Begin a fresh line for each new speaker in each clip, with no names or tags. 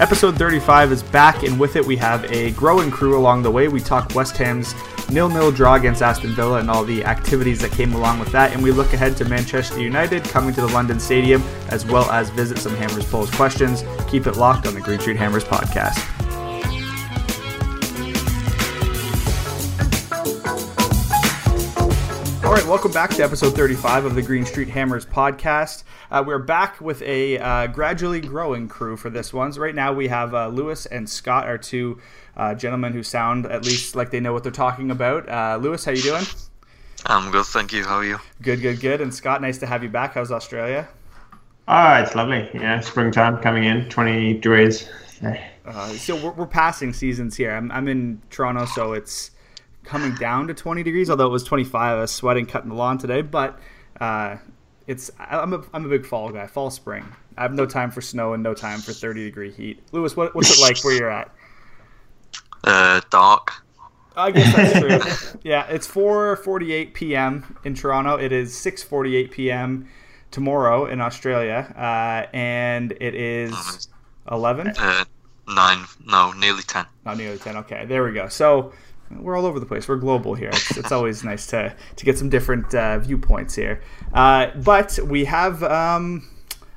Episode 35 is back, and with it, we have a growing crew along the way. We talk West Ham's nil nil draw against Aston Villa and all the activities that came along with that. And we look ahead to Manchester United coming to the London Stadium, as well as visit some Hammers Polls questions. Keep it locked on the Green Street Hammers podcast. All right, welcome back to episode 35 of the Green Street Hammers podcast. Uh, we're back with a uh, gradually growing crew for this one. So right now we have uh, Lewis and Scott, our two uh, gentlemen who sound at least like they know what they're talking about. Uh, Lewis, how you doing?
I'm good, thank you. How are you?
Good, good, good. And Scott, nice to have you back. How's Australia?
Oh, it's lovely. Yeah, springtime coming in, 20 degrees.
Uh, so we're, we're passing seasons here. I'm, I'm in Toronto, so it's coming down to 20 degrees, although it was 25. I was sweating cutting the lawn today, but uh, it's I'm a, I'm a big fall guy, fall spring. I have no time for snow and no time for 30 degree heat. Lewis, what, what's it like where you're at?
Uh, dark.
I guess that's true. yeah, it's 4:48 p.m. in Toronto. It is 6:48 p.m. tomorrow in Australia, uh, and it is 11.
Uh, nine. No, nearly ten.
Not nearly 10. Okay, there we go. So we're all over the place. We're global here. It's, it's always nice to to get some different uh, viewpoints here. Uh, but we have. Um,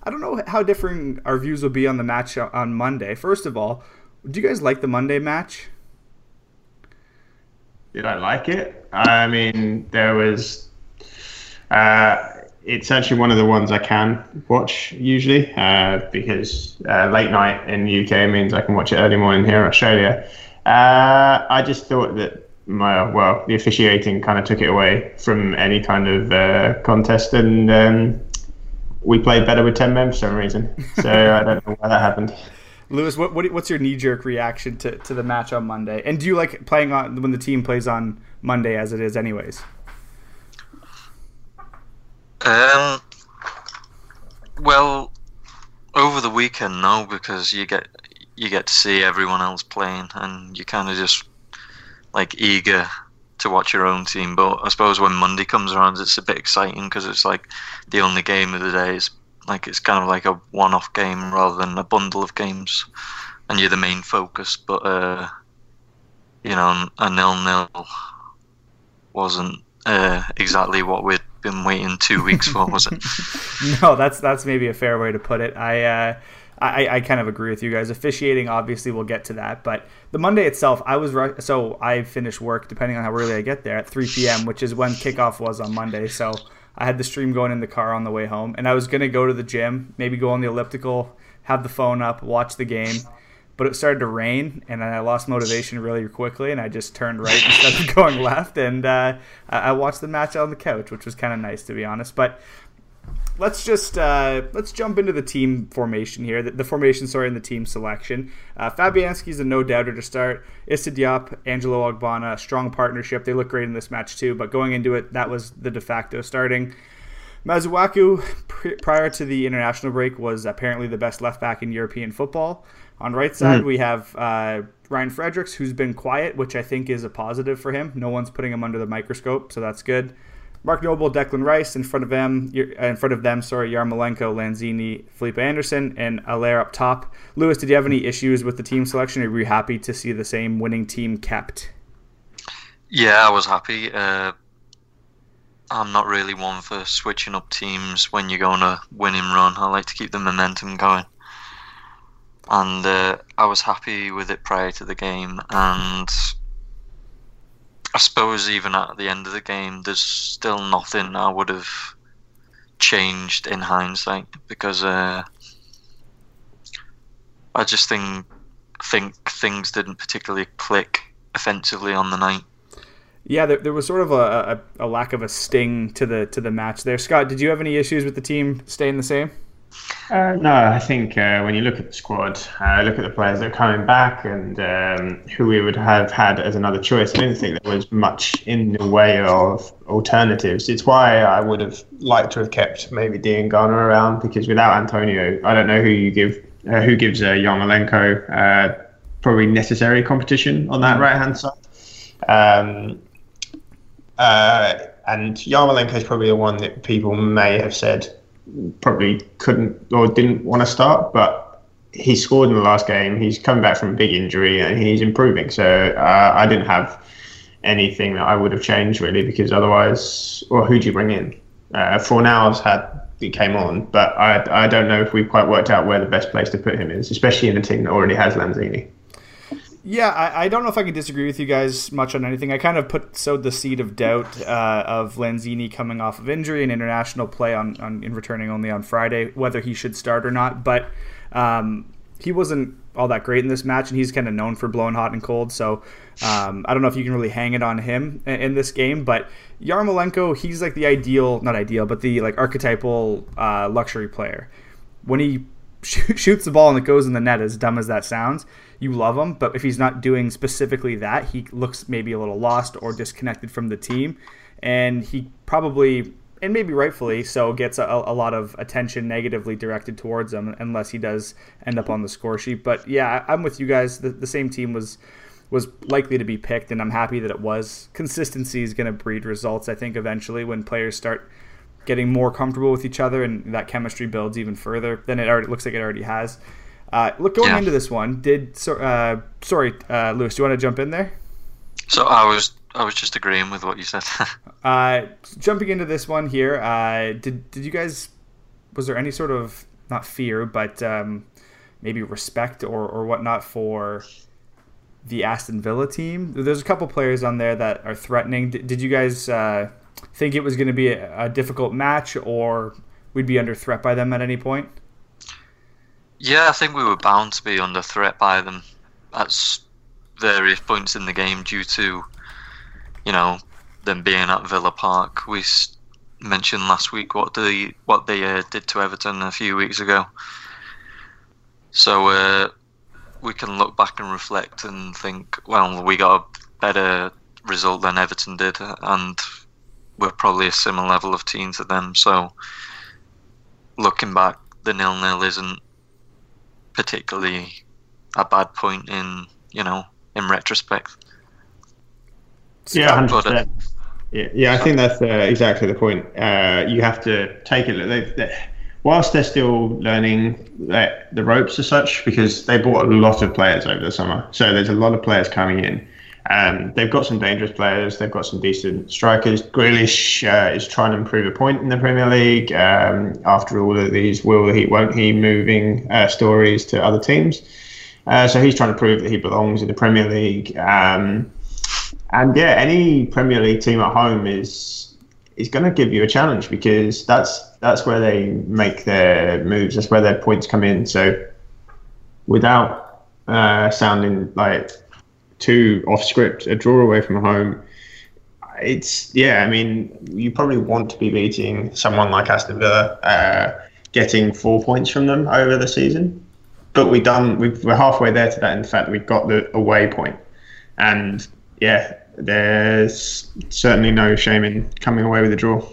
I don't know how different our views will be on the match on Monday. First of all, do you guys like the Monday match?
Did I like it? I mean, there was. Uh, it's actually one of the ones I can watch usually uh, because uh, late night in the UK means I can watch it early morning here in Australia. Uh, I just thought that my well, the officiating kind of took it away from any kind of uh, contest, and um, we played better with ten men for some reason. So I don't know why that happened.
Lewis, what, what what's your knee jerk reaction to, to the match on Monday? And do you like playing on when the team plays on Monday as it is, anyways?
Um. Well, over the weekend, no, because you get you get to see everyone else playing, and you're kind of just like eager to watch your own team. But I suppose when Monday comes around, it's a bit exciting because it's like the only game of the day is like it's kind of like a one-off game rather than a bundle of games, and you're the main focus. But uh, you know, a nil-nil wasn't uh, exactly what we'd been waiting two weeks for, was it?
no, that's that's maybe a fair way to put it. I. Uh, I, I kind of agree with you guys. Officiating, obviously, we'll get to that, but the Monday itself, I was so I finished work depending on how early I get there at 3 p.m., which is when kickoff was on Monday. So I had the stream going in the car on the way home, and I was gonna go to the gym, maybe go on the elliptical, have the phone up, watch the game, but it started to rain, and then I lost motivation really quickly, and I just turned right instead of going left, and uh, I watched the match on the couch, which was kind of nice to be honest. But let's just uh, let's jump into the team formation here. The, the formation, sorry, and the team selection. Uh, Fabianski's a no doubter to start. Issa Diop, Angelo Ogbonna, strong partnership. They look great in this match too. But going into it, that was the de facto starting. Masuaku, pr- prior to the international break, was apparently the best left back in European football. On right side, mm. we have uh, Ryan Fredericks, who's been quiet, which I think is a positive for him. No one's putting him under the microscope, so that's good. Mark Noble, Declan Rice in front of them. In front of them, sorry, Yarmolenko, Lanzini, Felipe Anderson, and Haller up top. Lewis, did you have any issues with the team selection? Were you happy to see the same winning team kept?
Yeah, I was happy. Uh, I'm not really one for switching up teams when you're going a winning run. I like to keep the momentum going. And uh, I was happy with it prior to the game, and I suppose even at the end of the game, there's still nothing I would have changed in hindsight because uh, I just think think things didn't particularly click offensively on the night.
Yeah, there, there was sort of a, a, a, lack of a sting to the to the match there. Scott, did you have any issues with the team staying the same?
Uh, no, I think uh, when you look at the squad, uh, look at the players that are coming back, and um, who we would have had as another choice, I didn't think there was much in the way of alternatives. It's why I would have liked to have kept maybe Diangana around because without Antonio, I don't know who you give uh, who gives uh, Yarmolenko uh, probably necessary competition on that right hand side. Um, uh, and Yarmolenko is probably the one that people may have said probably couldn't or didn't want to start, but he scored in the last game. He's coming back from a big injury and he's improving. So uh, I didn't have anything that I would have changed really because otherwise, or who do you bring in? Uh, Fornals had he came on, but I I don't know if we've quite worked out where the best place to put him is, especially in a team that already has Lanzini.
Yeah, I, I, don't know if I can disagree with you guys much on anything. I kind of put sowed the seed of doubt uh, of Lanzini coming off of injury and international play on, on in returning only on Friday, whether he should start or not. But um, he wasn't all that great in this match, and he's kind of known for blowing hot and cold. So um, I don't know if you can really hang it on him in, in this game. But Yarmolenko, he's like the ideal, not ideal, but the like archetypal uh, luxury player. When he shoots the ball and it goes in the net, as dumb as that sounds, you love him. But if he's not doing specifically that, he looks maybe a little lost or disconnected from the team. And he probably, and maybe rightfully so, gets a, a lot of attention negatively directed towards him unless he does end up on the score sheet. But yeah, I'm with you guys. The, the same team was was likely to be picked, and I'm happy that it was. Consistency is going to breed results, I think, eventually when players start getting more comfortable with each other and that chemistry builds even further than it already looks like it already has. Uh, look, going yeah. into this one, did so, uh, sorry, uh, Lewis, do you want to jump in there?
So I was I was just agreeing with what you said.
uh, jumping into this one here, uh, did did you guys was there any sort of not fear but um, maybe respect or or whatnot for the Aston Villa team? There's a couple players on there that are threatening. Did, did you guys uh, think it was going to be a, a difficult match, or we'd be under threat by them at any point?
Yeah, I think we were bound to be under threat by them at various points in the game due to, you know, them being at Villa Park. We mentioned last week what they what they uh, did to Everton a few weeks ago. So uh, we can look back and reflect and think, well, we got a better result than Everton did, and we're probably a similar level of team to them. So looking back, the nil nil isn't particularly a bad point in you know in retrospect.
Yeah, hundred percent. Yeah, yeah, I think that's uh, exactly the point. Uh, you have to take it. They, they, whilst they're still learning the ropes as such, because they bought a lot of players over the summer, so there's a lot of players coming in. Um, they've got some dangerous players. They've got some decent strikers. Grealish uh, is trying to improve a point in the Premier League um, after all of these will he, won't he moving uh, stories to other teams. Uh, so he's trying to prove that he belongs in the Premier League. Um, and yeah, any Premier League team at home is is going to give you a challenge because that's that's where they make their moves. That's where their points come in. So without uh, sounding like two off script, a draw away from home. It's yeah. I mean, you probably want to be beating someone like Aston Villa, uh, getting four points from them over the season. But we done. we are halfway there to that. In fact, we've got the away point, and yeah, there's certainly no shame in coming away with a draw.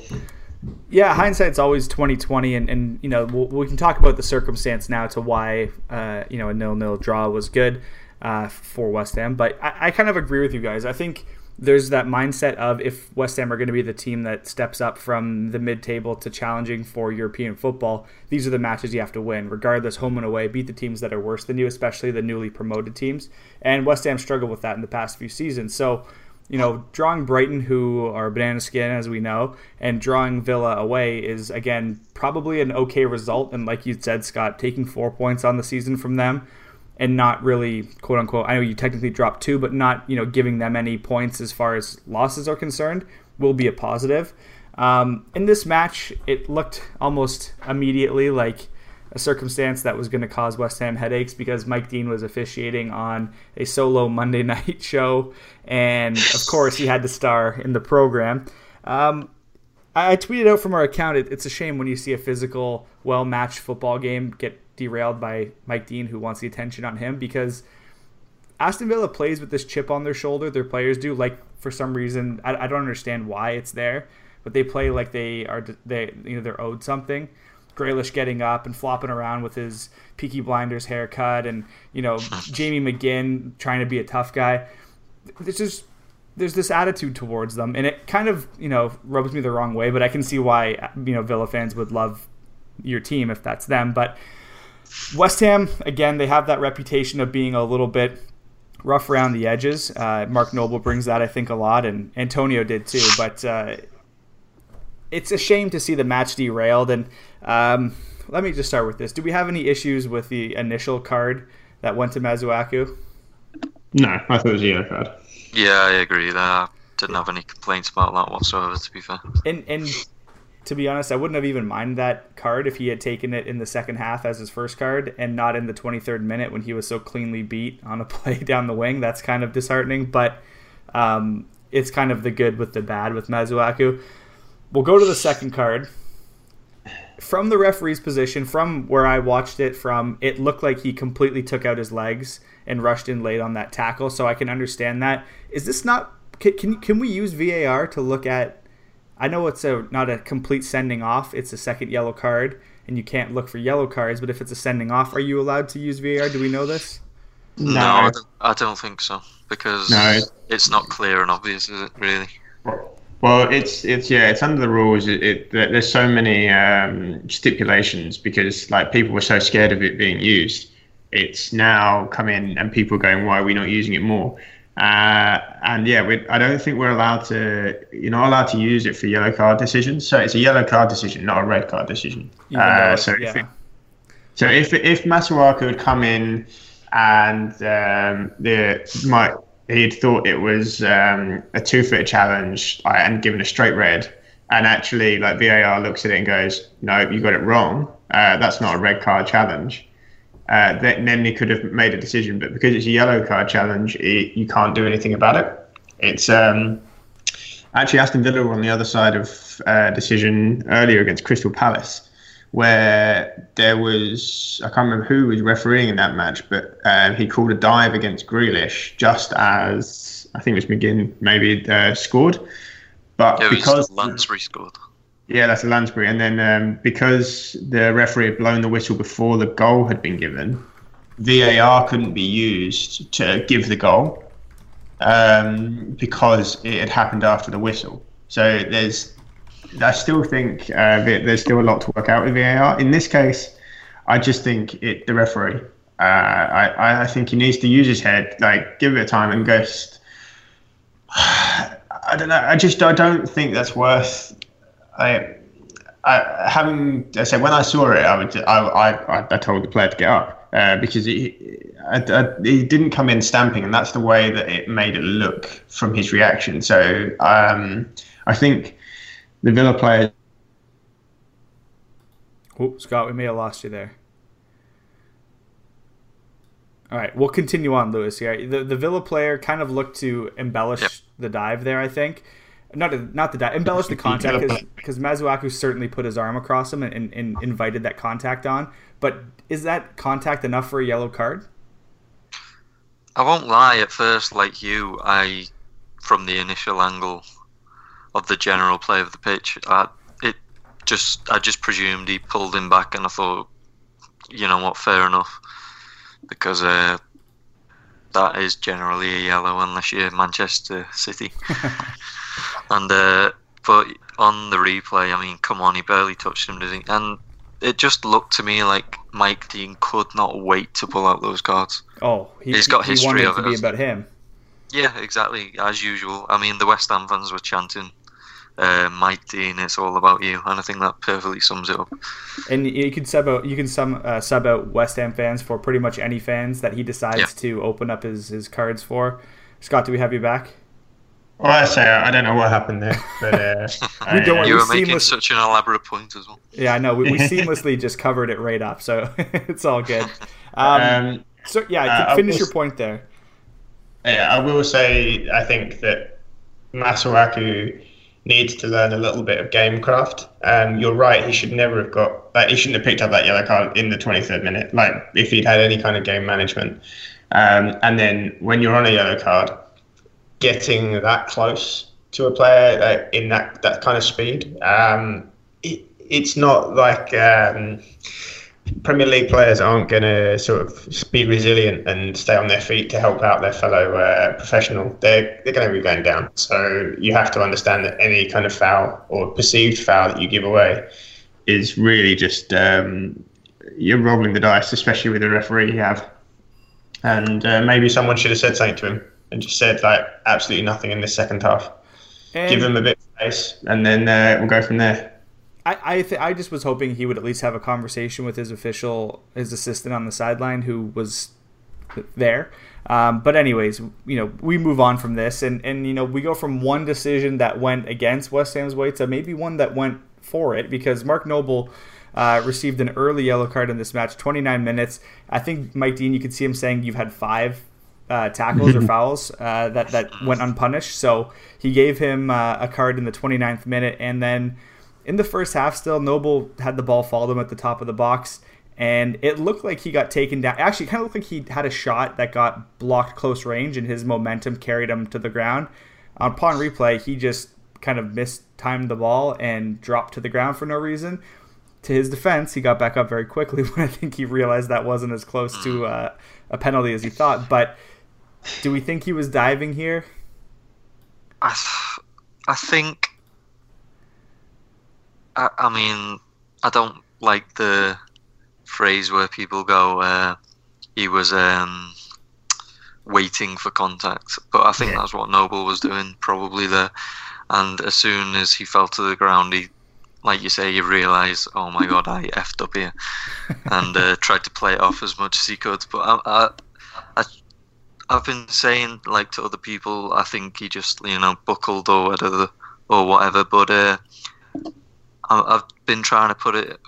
Yeah, hindsight's always twenty twenty, and and you know we'll, we can talk about the circumstance now to why uh, you know a nil nil draw was good uh, for West Ham. But I, I, kind of agree with you guys. I think there's that mindset of if West Ham are going to be the team that steps up from the mid table to challenging for European football, these are the matches you have to win, regardless, home and away. Beat the teams that are worse than you, especially the newly promoted teams. And West Ham struggled with that in the past few seasons. So, you know, drawing Brighton, who are banana skin, as we know, and drawing Villa away is, again, probably an okay result. And like you said, Scott, taking four points on the season from them and not really quote unquote I know you technically dropped two, but not you know giving them any points as far as losses are concerned will be a positive. Um, in this match, it looked almost immediately like a circumstance that was going to cause West Ham headaches because Mike Dean was officiating on a solo Monday night show, and of course he had to star in the program. Um, I tweeted out from our account. It, it's a shame when you see a physical, well matched football game get derailed by Mike Dean, who wants the attention on him, because Aston Villa plays with this chip on their shoulder. Their players do. Like for some reason, I, I don't understand why it's there, but they play like they are they you know they're owed something. Grealish getting up and flopping around with his Peaky Blinders haircut, and you know Jamie McGinn trying to be a tough guy. It's just there's this attitude towards them, and it kind of you know rubs me the wrong way. But I can see why you know Villa fans would love your team if that's them. But West Ham again, they have that reputation of being a little bit rough around the edges. Uh, Mark Noble brings that I think a lot, and Antonio did too. But uh, it's a shame to see the match derailed. And um, let me just start with this: Do we have any issues with the initial card that went to Masuaku?
No, I thought it was a yellow card.
Yeah, I agree. That I didn't have any complaints about that whatsoever. To be fair,
and and to be honest, I wouldn't have even minded that card if he had taken it in the second half as his first card and not in the 23rd minute when he was so cleanly beat on a play down the wing. That's kind of disheartening, but um, it's kind of the good with the bad with Masuaku. We'll go to the second card. From the referee's position, from where I watched it from, it looked like he completely took out his legs and rushed in late on that tackle. So I can understand that. Is this not? Can can, can we use VAR to look at? I know it's a not a complete sending off. It's a second yellow card, and you can't look for yellow cards. But if it's a sending off, are you allowed to use VAR? Do we know this?
no, no I, don't, I, don't, think so because
no.
it's not clear and obvious, is it? Really?
Well, it's it's yeah, it's under the rules. It, it there's so many um, stipulations because like people were so scared of it being used. It's now come in and people are going, why are we not using it more? Uh, and yeah, we, I don't think we're allowed to. You're not allowed to use it for yellow card decisions. So it's a yellow card decision, not a red card decision. Uh, so yeah. if it, so if if Masuaku had come in and um, the my he'd thought it was um, a two-foot challenge and given a straight red, and actually like VAR looks at it and goes, no, you got it wrong. Uh, that's not a red card challenge uh, then he could have made a decision. But because it's a yellow card challenge, it, you can't do anything about it. It's um, actually Aston Villa were on the other side of uh, decision earlier against Crystal Palace, where there was I can't remember who was refereeing in that match, but uh, he called a dive against Grealish just as I think it was McGinn maybe uh, scored. But
yeah,
because
Lansbury scored.
Yeah, that's a Lansbury. And then um, because the referee had blown the whistle before the goal had been given, VAR couldn't be used to give the goal um, because it had happened after the whistle. So there's, I still think uh, there's still a lot to work out with VAR. In this case, I just think it the referee. Uh, I I think he needs to use his head, like give it a time and just. I don't know. I just I don't think that's worth I, I having I said when I saw it, I would I I, I told the player to get up uh, because he I, I, he didn't come in stamping, and that's the way that it made it look from his reaction. So um, I think the Villa player.
Oh, Scott, we may have lost you there. All right, we'll continue on, Lewis. Here, the the Villa player kind of looked to embellish yep. the dive there. I think not not the dive, embellish the contact because Masuaku certainly put his arm across him and, and, and, invited that contact on. But is that contact enough for a yellow card?
I won't lie. At first, like you, I from the initial angle of the general play of the pitch, I, it just I just presumed he pulled him back, and I thought, you know what, fair enough, because uh, that is generally a yellow unless you're Manchester City. And uh, but on the replay, I mean, come on, he barely touched him, did he? And it just looked to me like Mike Dean could not wait to pull out those cards.
Oh, he, has got he history he of it. To be about him.
Yeah, exactly as usual. I mean, the West Ham fans were chanting. Uh, Mike Dean, it's all about you, and I think that perfectly sums it up.
And you can sub out, you can sum, uh, sub out West Ham fans for pretty much any fans that he decides yeah. to open up his, his cards for. Scott, do we have you back?
Well, I say I don't know what happened there, but uh,
We don't
I,
You
we
were making
seamless-
such an elaborate point as well.
Yeah, I know. We, we seamlessly just covered it right up, so it's all good. Um,
um,
so yeah,
uh,
finish
will
your point there.
Yeah, I will say I think that Masuaku needs to learn a little bit of game craft. Um, you're right; he should never have got like he shouldn't have picked up that yellow card in the 23rd minute. Like if he'd had any kind of game management. Um, and then when you're on a yellow card, getting that close to a player uh, in that that kind of speed, um, it, it's not like. Um, Premier League players aren't going to sort of be resilient and stay on their feet to help out their fellow uh, professional. They're, they're going to be going down. So you have to understand that any kind of foul or perceived foul that you give away is really just um, you're rolling the dice, especially with the referee you have. And uh, maybe someone should have said something to him and just said like absolutely nothing in the second half.
And
Give him a bit of space, and then uh, we'll go from there.
I I, th- I just was hoping he would at least have a conversation with his official, his assistant on the sideline, who was there. Um, but anyways, you know, we move on from this, and and you know, we go from one decision that went against West Ham's way to maybe one that went for it because Mark Noble. Uh, received an early yellow card in this match, 29 minutes. I think Mike Dean, you could see him saying you've had five uh, tackles or fouls uh, that that went unpunished. So he gave him uh, a card in the 29th minute, and then in the first half, still Noble had the ball followed him at the top of the box, and it looked like he got taken down. Actually, kind of looked like he had a shot that got blocked close range, and his momentum carried him to the ground. Upon replay, he just kind of mistimed the ball and dropped to the ground for no reason. To his defense, he got back up very quickly when I think he realized that wasn't as close to uh, a penalty as he thought. But do we think he was diving here?
I, th- I think. I, I mean, I don't like the phrase where people go, uh, he was um, waiting for contact, but I think
Yeah.
that's what Noble was doing probably there. And as soon as he fell to the ground, he, like you say, he realised, oh my god, I effed up here, and uh, tried to play it off as much as he could. But I, I, I I've been saying like to other people, I think he just you know buckled or whatever, or whatever. But uh, I, I've been trying to put it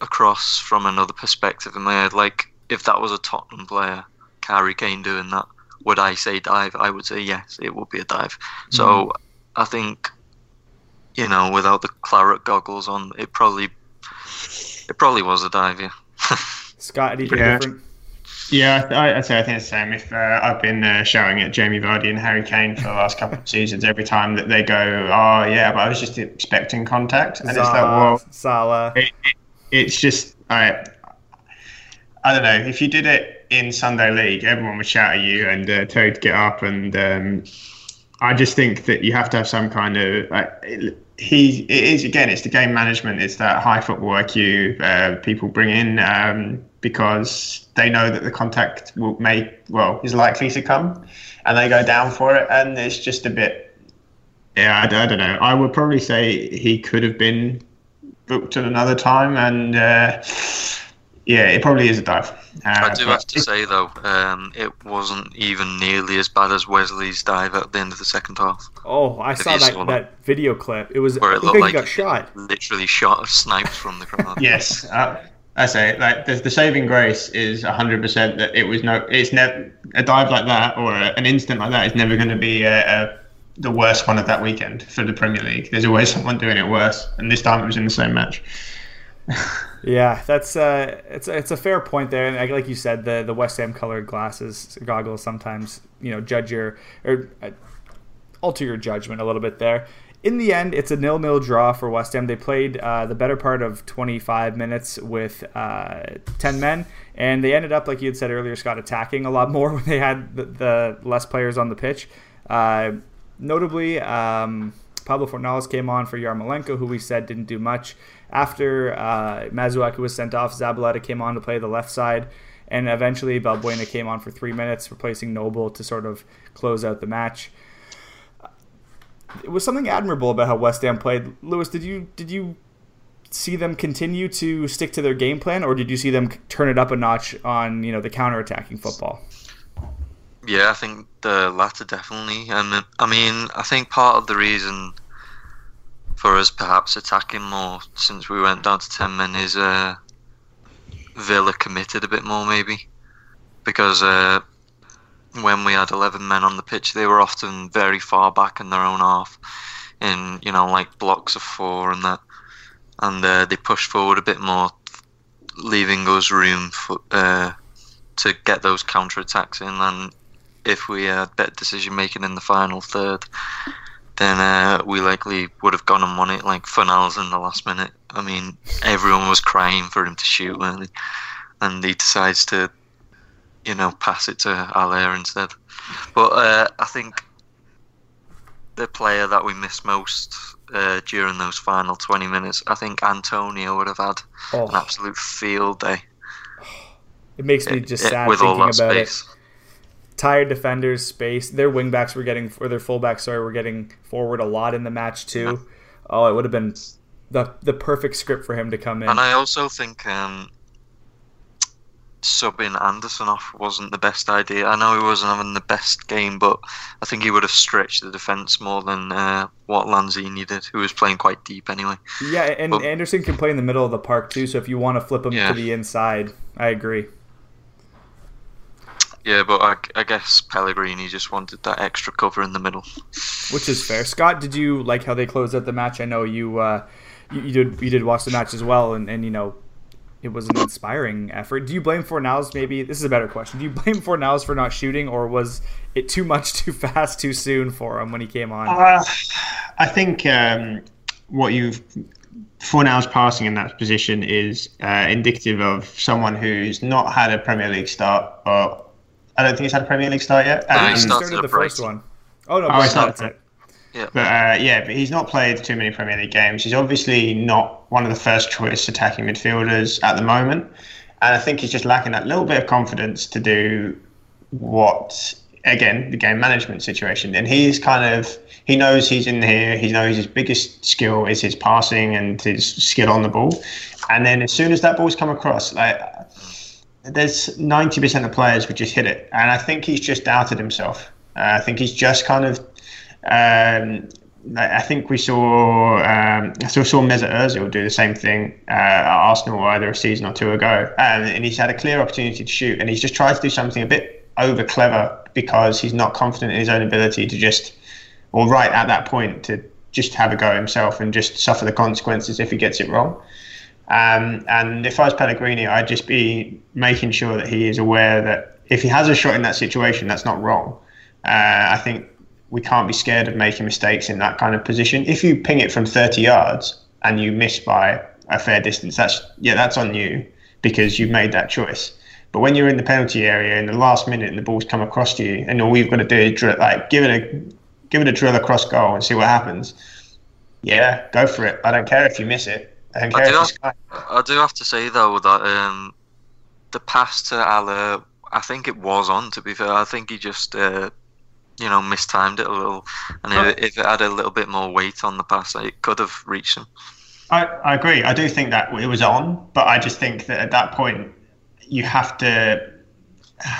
across from another perspective in my head. Like if that was a Tottenham player, Harry Kane doing that, would I say dive? I would say yes, it would be a dive. So I think you know without the claret goggles on, it probably it probably was a dive. Yeah.
Scott, anything
Yeah.
different?
Yeah, I, I'd say I think it's the same. If uh, I've been uh, shouting at Jamie Vardy and Harry Kane for the last couple of seasons, every time that they go, "Oh yeah," but I was just expecting contact, and it's like, well,
Salah.
it, it, it's just I, I don't know. If you did it in Sunday League, everyone would shout at you and uh, tell you to get up. And um, I just think that you have to have some kind of. Uh, it- he it is again. It's the game management. It's that high football IQ uh, people bring in um, because they know that the contact will make well is likely to come, and they go down for it. And it's just a bit. Yeah, I, I don't know. I would probably say he could have been booked at another time, and uh, yeah, it probably is a dive. Uh,
I do have to say though, um, it wasn't even nearly as bad as Wesley's dive at the end of the second half,
Oh, I
If
saw that,
saw
that video clip. It was
where
it
it
looked
looked
like he got shot.
literally shot sniped from the crowd.
Yes, uh, I say like the, the saving grace is hundred percent that it was no. It's never a dive like that or a, an instant like that is never going to be a, a, the worst one of that weekend for the Premier League. There's always someone doing it worse, and this time it was in the same match.
Yeah, that's uh, it's it's a fair point there, and like you said, the the West Ham colored glasses goggles sometimes you know judge your or uh, alter your judgment a little bit there. In the end, it's a nil-nil draw for West Ham. They played uh, the better part of 25 minutes with uh, 10 men, and they ended up, like you had said earlier, Scott, attacking a lot more when they had the, the less players on the pitch. Uh, notably, um, Pablo Fornals came on for Yarmolenko, who we said didn't do much. After uh, Masuaku was sent off, Zabaleta came on to play the left side, and eventually Balbuena came on for three minutes, replacing Noble to sort of close out the match. It was something admirable about how West Ham played. Lewis, did you did you see them continue to stick to their game plan, or did you see them turn it up a notch on you know the counter attacking football?
Yeah, I think the latter definitely. And I mean, I think part of the reason for us perhaps attacking more since we went down to ten men is uh, Villa committed a bit more, maybe because uh, when we had eleven men on the pitch, they were often very far back in their own half, in you know like blocks of four and that, and uh, they pushed forward a bit more, leaving us room for, uh, to get those counter attacks in and if we had better decision making in the final third, then uh, we likely would have gone and won it like Fornals in the last minute. I mean, everyone was crying for him to shoot, really, and he decides to, you know, pass it to Haller instead. But uh, I think the player that we missed most uh, during those final 20 minutes, I think Antonio would have had oh. an absolute field day.
It makes me just sad it, thinking about space. it tired defenders space. Their wingbacks were getting, or their fullbacks, sorry, were getting forward a lot in the match too. Oh, it would have been the the perfect script for him to come in.
And I also think um, subbing Anderson off wasn't the best idea. I know he wasn't having the best game, but I think he would have stretched the defence more than uh, what Lanzini did, who was playing quite deep anyway.
Yeah, and but, Anderson can play in the middle of the park too. So if you want to flip him yeah. to the inside, I agree.
Yeah, but I, I, guess Pellegrini just wanted that extra cover in the middle.
Which is fair. Scott, did you like how they closed out the match? I know you uh, you, you, did you did watch the match as well, and, and you know it was an inspiring effort. Do you blame Fornals? Maybe this is a better question. Do you blame Fornals for not shooting, or was it too much, too fast, too soon for him when he came on?
Uh, I think um, what you've Fornals passing in that position is uh, indicative of someone who's not had a Premier League start or I don't think he's had a Premier League start yet.
Um, he started the first one.
Oh no, oh, it's not. It.
Yeah. But uh, yeah, but he's not played too many Premier League games. He's obviously not one of the first choice attacking midfielders at the moment, and I think he's just lacking that little bit of confidence to do what again the game management situation. And he's kind of he knows he's in here. He knows his biggest skill is his passing and his skill on the ball. And then as soon as that ball's come across, like there's 90% of players would just hit it. And I think he's just doubted himself. Uh, I think he's just kind of. Um, I think we saw um, I saw, Mesut Ozil do the same thing uh, at Arsenal either a season or two ago, and, and he's had a clear opportunity to shoot, and he's just tried to do something a bit over clever because he's not confident in his own ability to just, or right at that point to just have a go himself and just suffer the consequences if he gets it wrong. Um, and if I was Pellegrini, I'd just be making sure that he is aware that if he has a shot in that situation, that's not wrong. Uh, I think we can't be scared of making mistakes in that kind of position. If you ping it from 30 yards and you miss by a fair distance, that's yeah, that's on you because you've made that choice. But when you're in the penalty area in the last minute and the ball's come across to you, and all you've got to do is drill, like give it a give it a drill across goal and see what happens. Yeah, go for it. I don't care if you miss it I, do
have, I do have to say though that um, the pass to Haller, I think it was on. To be fair, I think he just uh, you know mistimed it a little, and if, if, it had a little bit more weight on the pass, it could have reached him.
I, I agree. I do think that it was on, but I just think that at that point you have to.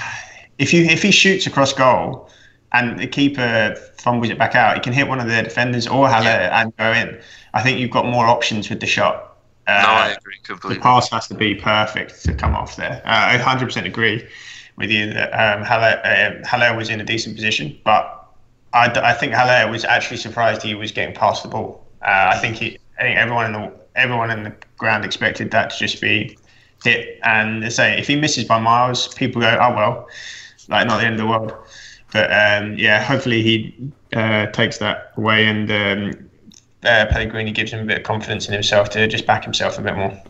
If you if he shoots across goal and the keeper fumbles it back out, he can hit one of the defenders or Haller yeah. and go in. I think you've got more options with the shot.
Uh, no, I agree completely.
The pass has to be perfect to come off there. Uh, I 100% agree with you that um, Haller, Haller was in a decent position, but I, I think Haller was actually surprised he was getting passed the ball. Uh, I think he, I think everyone in the everyone in the ground expected that to just be hit. And they say if he misses by miles, people go, oh well, like not the end of the world. But um, yeah, hopefully he uh, takes that away and um, uh, Pellegrini gives him a bit of confidence in himself to just back himself a bit more.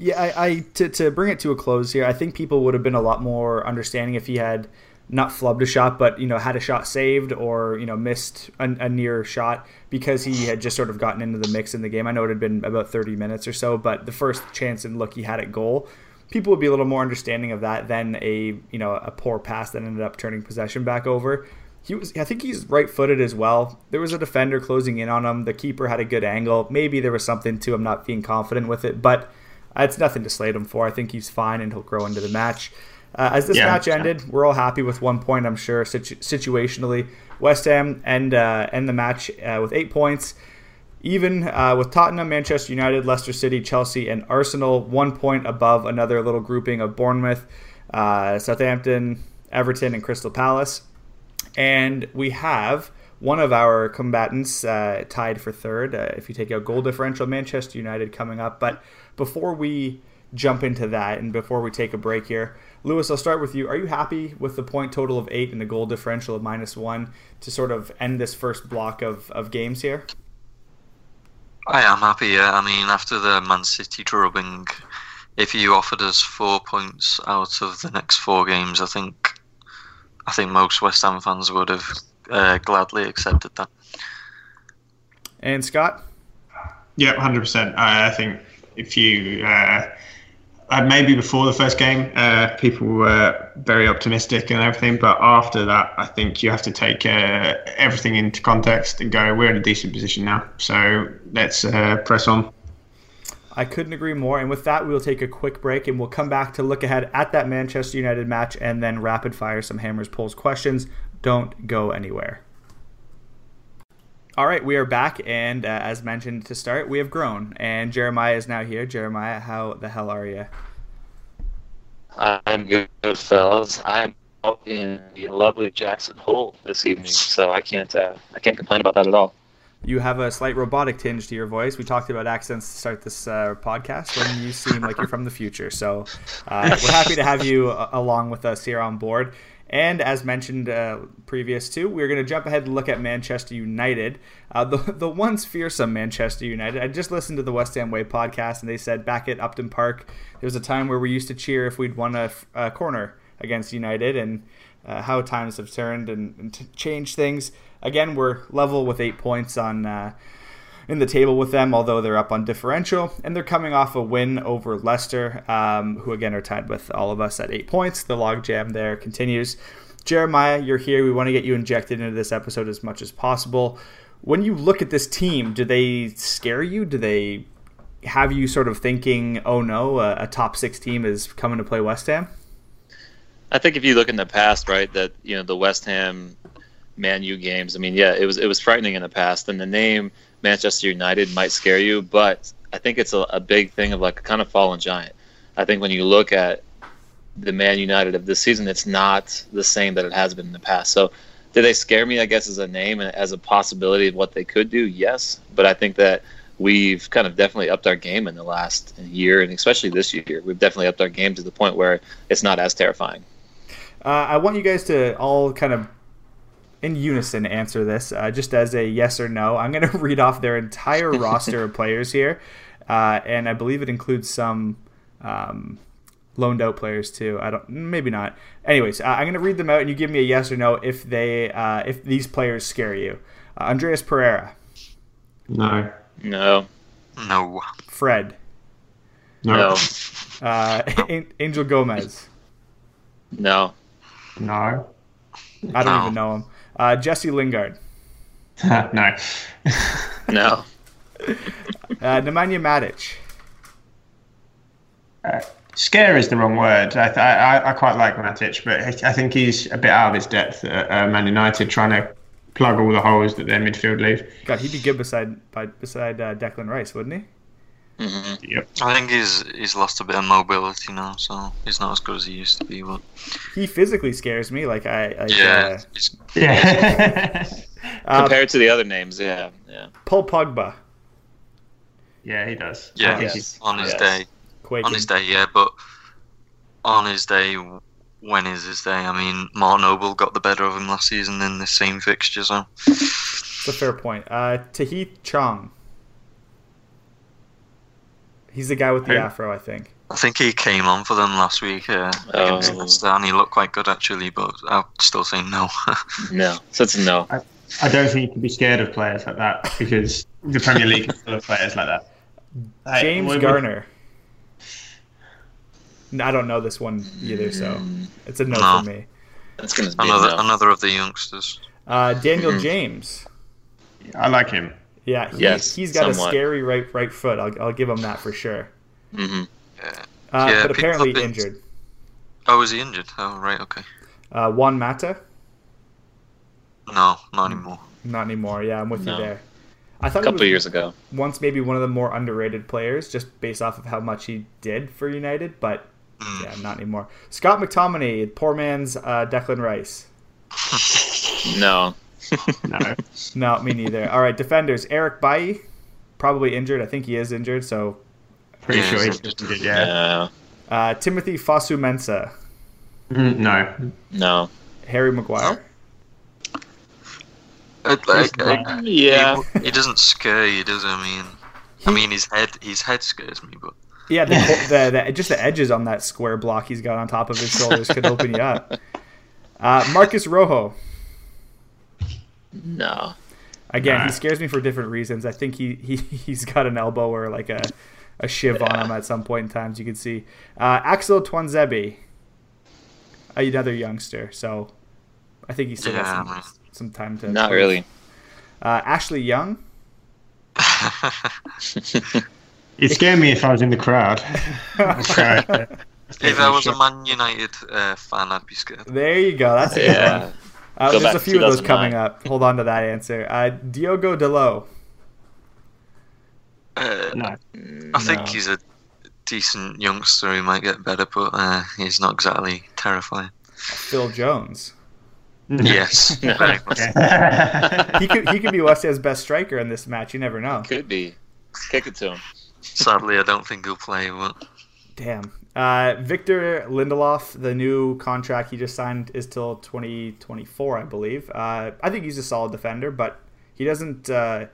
Yeah, I, I to, to bring it to a close here, I think people would have been a lot more understanding if he had not flubbed a shot, but you know had a shot saved or you know missed a, a, near shot because he had just sort of gotten into the mix in the game. I know it had been about 30 minutes or so, but the first chance and look he had at goal, people would be a little more understanding of that than a you know a poor pass that ended up turning possession back over he was I think he's right-footed as well. There was a defender closing in on him. The keeper had a good angle. Maybe there was something to him not being confident with it, but it's nothing to slate him for. I think he's fine and he'll grow into the match. Uh, as this
Yeah,
match
100%.
ended, we're all happy with one point, I'm sure, situ- situationally. West Ham end, uh, end the match uh, with eight points. Even uh, with Tottenham, Manchester United, Leicester City, Chelsea, and Arsenal, one point above another little grouping of Bournemouth, uh, Southampton, Everton, and Crystal Palace. And we have one of our combatants uh, tied for third. Uh, if you take out goal differential, Manchester United coming up. But before we jump into that and before we take a break here, Lewis, I'll start with you. Are you happy with the point total of eight and the goal differential of minus one to sort of end this first block of, of games here?
I am happy. Yeah, I mean, after the Man City drubbing, if you offered us four points out of the next four games, I think, I think most West Ham fans would have uh, gladly accepted that.
And Scott?
Yeah, hundred percent. I I think if you uh, uh, maybe before the first game, uh, people were very optimistic and everything, but after that, I think you have to take uh, everything into context and go. We're in a decent position now, so let's uh, press on.
I couldn't agree more. And with that, we'll take a quick break and we'll come back to look ahead at that Manchester United match and then rapid fire some Hammers Polls questions. Don't go anywhere. All right, we are back, and uh, as mentioned to start, we have grown, and Jeremiah is now here. Jeremiah, how the hell are you?
I'm good, fellas. I'm out in the lovely Jackson Hole this evening, so I can't uh, I can't complain about that at all.
You have a slight robotic tinge to your voice. We talked about accents to start this uh, podcast, and you seem like you're from the future. So uh, we're happy to have you uh, along with us here on board. And as mentioned uh, previous to, we're going to jump ahead and look at Manchester United, uh, the the once fearsome Manchester United. I just listened to the West Ham Way podcast, and they said back at Upton Park, there was a time where we used to cheer if we'd won a, a corner against United, and uh, how times have turned and, and changed things. Again, we're level with eight points on uh, in the table with them, although they're up on differential, and they're coming off a win over Leicester, um, who again are tied with all of us at eight points. The logjam there continues. Jeremiah, you're here. We want to get you injected into this episode as much as possible. When you look at this team, do they scare you? Do they have you sort of thinking, "Oh no, a, a top six team is coming to play West Ham"?
I think if you look in the past, right, that you know the West Ham Man U games. I mean, yeah, it was it was frightening in the past, and the name Manchester United might scare you, but I think it's a, a big thing of like a kind of fallen giant. I think when you look at the Man United of this season, it's not the same that it has been in the past. So, do they scare me? I guess as a name and as a possibility of what they could do, yes. But I think that we've kind of definitely upped our game in the last year, and especially this year, we've definitely upped our game to the point where it's not as terrifying.
Uh, I want you guys to all kind of in unison answer this, uh, just as a yes or no. I'm going to read off their entire roster of players here, uh, and I believe it includes some um, loaned out players too. I don't, maybe not. Anyways, uh, I'm going to read them out, and you give me a yes or no if they, uh, if these players scare you. Uh, Andreas Pereira,
No,
No,
No.
Fred,
no,
no,
uh, An- Angel Gomes.
no,
no,
I don't
No.
even know him. Uh, Jesse Lingard,
no.
no.
uh, Nemanja Matic,
Scare is the wrong word. I, th- I I quite like Matic, but I- I think he's a bit out of his depth at uh, Man United, trying to plug all the holes that their midfield leave.
God, he'd be good beside by, beside uh, Declan Rice, wouldn't he?
Hmm
Yep.
I think he's he's lost a bit of mobility now, so he's not as good as he used to be. But
He physically scares me. Like I, like,
yeah,
uh,
he's,
Yeah.
uh,
Compared to the other names, yeah, yeah.
Paul Pogba,
yeah, he does.
yeah,
I think
Yes.
he's-
on his
Yes.
day.
Quaking.
On his day, yeah, but on his day, when is his day? I mean, Mark Noble got the better of him last season in the same fixture, so
It's a fair point. Uh, Tahith Chong. He's the guy with the
Who?
afro, I think.
I think he came on for them last week uh,
Oh.
Leicester, and he looked quite good actually. But I'll still say no.
No, so it's a no.
I don't think you can be scared of players like that because the Premier League is full of players like that. Like,
James
we- we-
Garner. I don't know this one either, so it's a no,
No.
for me.
It's gonna be
another
no.
another of the youngsters.
Uh, Daniel
Mhm.
James.
I like him.
Yeah, he,
Yes,
he's got
somewhat.
a scary right right foot. I'll, I'll give him that for sure.
hmm
Yeah.
Uh,
Yeah,
but apparently
have been-
injured.
Oh, was he injured? Oh, right. Okay.
Uh, Juan Mata.
No, not anymore.
Not anymore. Yeah, I'm with
No.
you there. I thought
A couple
was
years ago.
once maybe one of the more underrated players, just based off of how much he did for United, but
Mm.
yeah, not anymore. Scott McTominay, poor man's uh, Declan Rice.
No.
No.
No, me neither. All right, defenders. Eric Bailly, probably injured. I think he is injured. So
Pretty
Yeah,
sure he's
just-
yeah.
No.
uh, Timothy Fosu Mensah,
Mm, No.
No.
Harry Maguire.
Like,
He's
uh,
Yeah.
he, he doesn't scare you, does he? I mean, I mean his head, his head scares me, but
Yeah, the, the, the just the edges on that square block he's got on top of his shoulders could open you up. Uh, Marcus Rojo.
No.
Again,
Nah.
he scares me for different reasons. I think he, he he's got an elbow or like a a shiv on him at some point in times. You can see uh, Axel Tuanzebe, another youngster. So I think he still
Yeah,
got
man.
some, some time to.
Not
prove.
really.
Uh, Ashley Young.
It'd scare me if I was in the crowd. Okay.
if I was a Man United uh, fan, I'd be scared.
There you go. That's a good
Yeah.
One. Uh, there's a few of those coming up. Hold on to that answer. Uh, Diogo Dalot.
Uh,
No.
I think
No.
he's a decent youngster. He might get better, but uh, he's not exactly terrifying.
Phil Jones.
Yes.
He could he could be West Ham's best striker in this match. You never know.
Could be. Kick it to him.
Sadly, I don't think he'll play. But
Damn. Uh, Victor Lindelof, the new contract he just signed is till 2024, I believe. Uh, I think he's a solid defender, but he doesn't. Uh,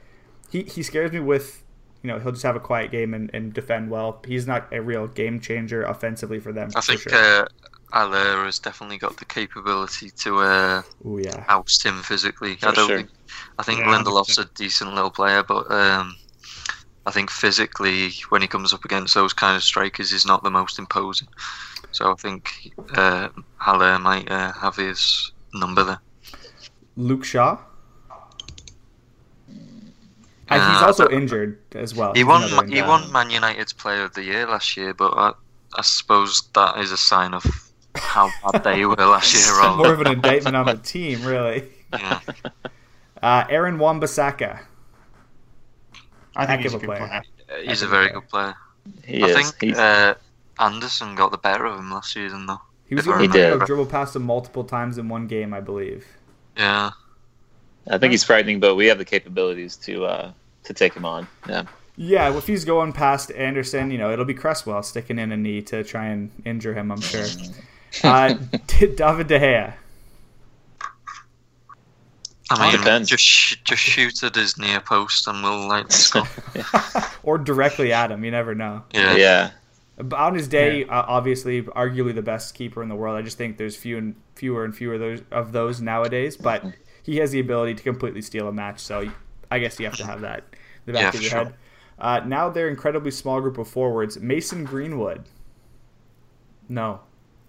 he he scares me with. You know, he'll just have a quiet game and, and defend well. He's not a real game changer offensively for them.
I
for
think
sure.
uh, Haller has definitely got the capability to uh,
Ooh, yeah.
oust him physically. I don't
sure.
think. I think
Yeah,
Lindelof's a decent little player, but um, I think physically, when he comes up against those kind of strikers, he's not the most imposing. So I think uh, Haller might uh, have his number there.
Luke Shaw. And he's
Uh,
also injured as well.
He
He's
won. He won Man United's Player of the Year last year, but I, I suppose that is a sign of how bad they were last year. rather
More of an indictment on the team, really.
yeah.
Uh, Aaron Wan-Bissaka.
I think he's a
a
good
player.
player.
He's a very good player.
He
I
is.
think uh, Anderson got the better of him last season, though.
He was
If I
able
He
to dribble past him multiple times in one game, I believe.
Yeah.
I think he's frightening, but we have the capabilities to uh, to take him on. Yeah.
Yeah, if he's going past Anderson, you know, it'll be Cresswell sticking in a knee to try and injure him, I'm sure. Uh, David De Gea.
I mean,
depends.
just sh- just shoot at his near post and we'll like score.
or directly at him, you never know.
Yeah.
yeah.
But on his day, uh, obviously, arguably the best keeper in the world. I just think there's few and fewer and fewer of those, of those nowadays. But he has the ability to completely steal a match. So I guess you have to have that in the back
Yeah,
of your
sure.
head. Uh, now they're incredibly small group of forwards. Mason Greenwood. No.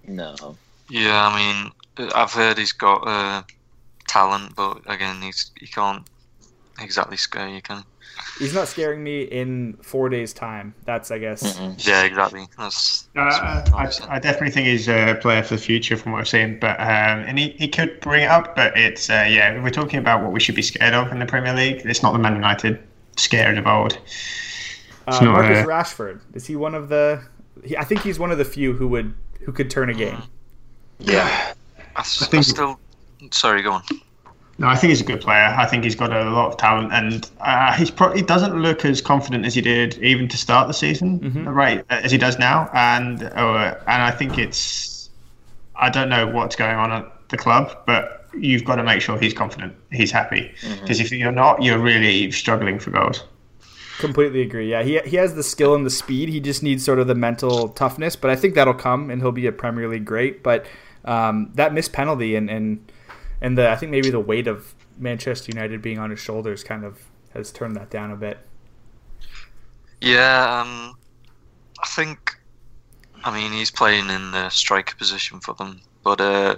No.
Yeah, I mean, I've heard he's got uh, talent, but again, he's he can't exactly scare you, can
He's not scaring me in four days' time. That's, I guess.
Mm-mm.
Yeah, exactly. That's,
Uh,
that's what
I,
I'm saying.
I definitely think he's a player for the future from what I've seen, but um, and he, he could bring it up, but it's uh, yeah, we're talking about what we should be scared of in the Premier League. It's not the Man United scared of old.
Uh,
not,
Marcus
uh,
Rashford. Is he one of the. He, I think he's one of the few who would who could turn a game.
Yeah.
I
think-
still. Sorry, go on.
No, I think he's a good player. I think he's got a lot of talent, and uh, he's pro- he doesn't look as confident as he did even to start the season,
Mhm.
right? As he does now, and uh, and I think it's I don't know what's going on at the club, but you've got to make sure he's confident, he's happy, because if you're not, you're really struggling for goals.
Completely agree. Yeah, he, he has the skill and the speed. He just needs sort of the mental toughness. But I think that'll come, and he'll be a Premier League great. But um, that missed penalty and and and the I think maybe the weight of Manchester United being on his shoulders kind of has turned that down a bit.
Yeah, um, I think. I mean, he's playing in the striker position for them, but uh,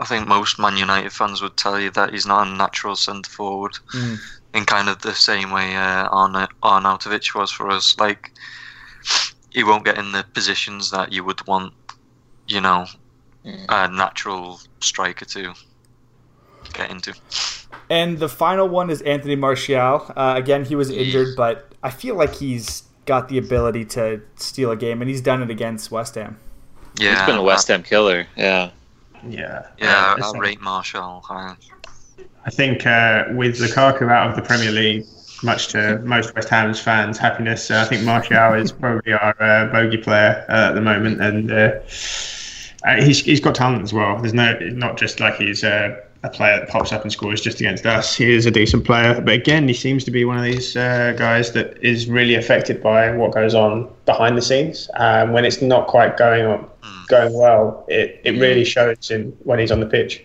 I think most Man United fans would tell you that he's not a natural centre forward
Mm.
in kind of the same way uh, Arna- Arnautovic was for us. Like, he won't get in the positions that you would want you know, a natural striker to get into.
And the final one is Anthony Martial. Uh, again, he was injured, but I feel like he's got the ability to steal a game, and he's done it against West Ham.
Yeah,
He's been a West Ham killer. Yeah.
Yeah.
Yeah,
Uh,
I rate Martial high.
I think uh, with Lukaku out of the Premier League, much to most West Ham's fans' happiness, uh, I think Martial is probably our uh, bogey player uh, at the moment, and uh, he's he's got talent as well. There's no not just like he's uh, a player that pops up and scores just against us. He is a decent player, but again, he seems to be one of these uh, guys that is really affected by what goes on behind the scenes. Um, when it's not quite going on going well, it, it really shows in when he's on the pitch.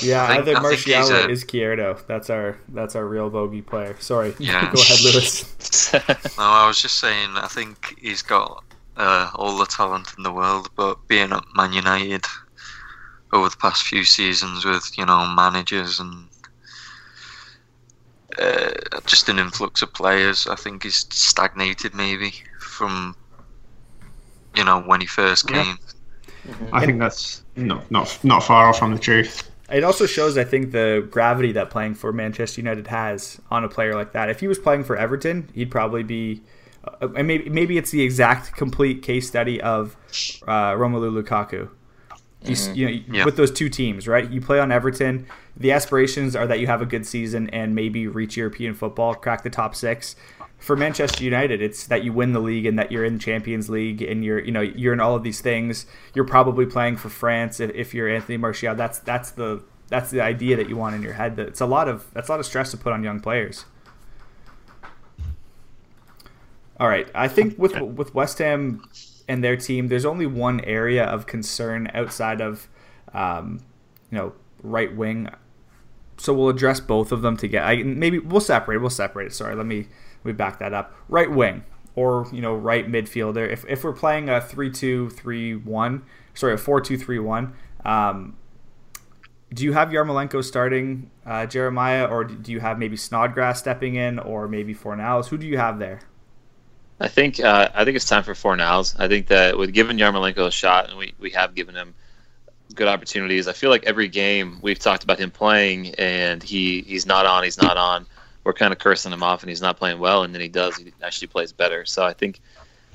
Yeah,
I think-
either
I think
Martial or
a-
Izquierdo. That's our that's our real bogey player. Sorry,
Yeah.
go ahead, Lewis.
No, I was just saying, I think he's got uh, all the talent in the world, but being at Man United over the past few seasons with, you know, managers and uh, just an influx of players, I think he's stagnated maybe from, you know, when he first
Yeah.
came.
I think that's not not not far off from the truth.
It also shows, I think, the gravity that playing for Manchester United has on a player like that. If he was playing for Everton, he'd probably be. Uh, and maybe maybe it's the exact complete case study of uh, Romelu Lukaku. You, s you know,
Yeah.
with those two teams, right? You play on Everton. The aspirations are that you have a good season and maybe reach European football, crack the top six. For Manchester United, it's that you win the league and that you're in Champions League and you're, you know, you're in all of these things. You're probably playing for France if, if you're Anthony Martial. That's that's the that's the idea that you want in your head. That it's a lot of that's a lot of stress to put on young players. All right, I think with with West Ham and their team, there's only one area of concern outside of, um, you know, right wing. So we'll address both of them together. I, maybe we'll separate. We'll separate it. Sorry, let me let me back that up. Right wing or you know right midfielder. If if we're playing a three-two-three-one, sorry, a four-two-three-one. Um, do you have Yarmolenko starting, uh, Jeremiah, or do you have maybe Snodgrass stepping in, or maybe Fornals? Who do you have there?
I think uh, I think it's time for Fornals. I think that with giving Yarmolenko a shot, and we, we have given him good opportunities. I feel like every game we've talked about him playing, and he, he's not on, he's not on. We're kind of cursing him off, and he's not playing well, and then he does. He actually plays better. So I think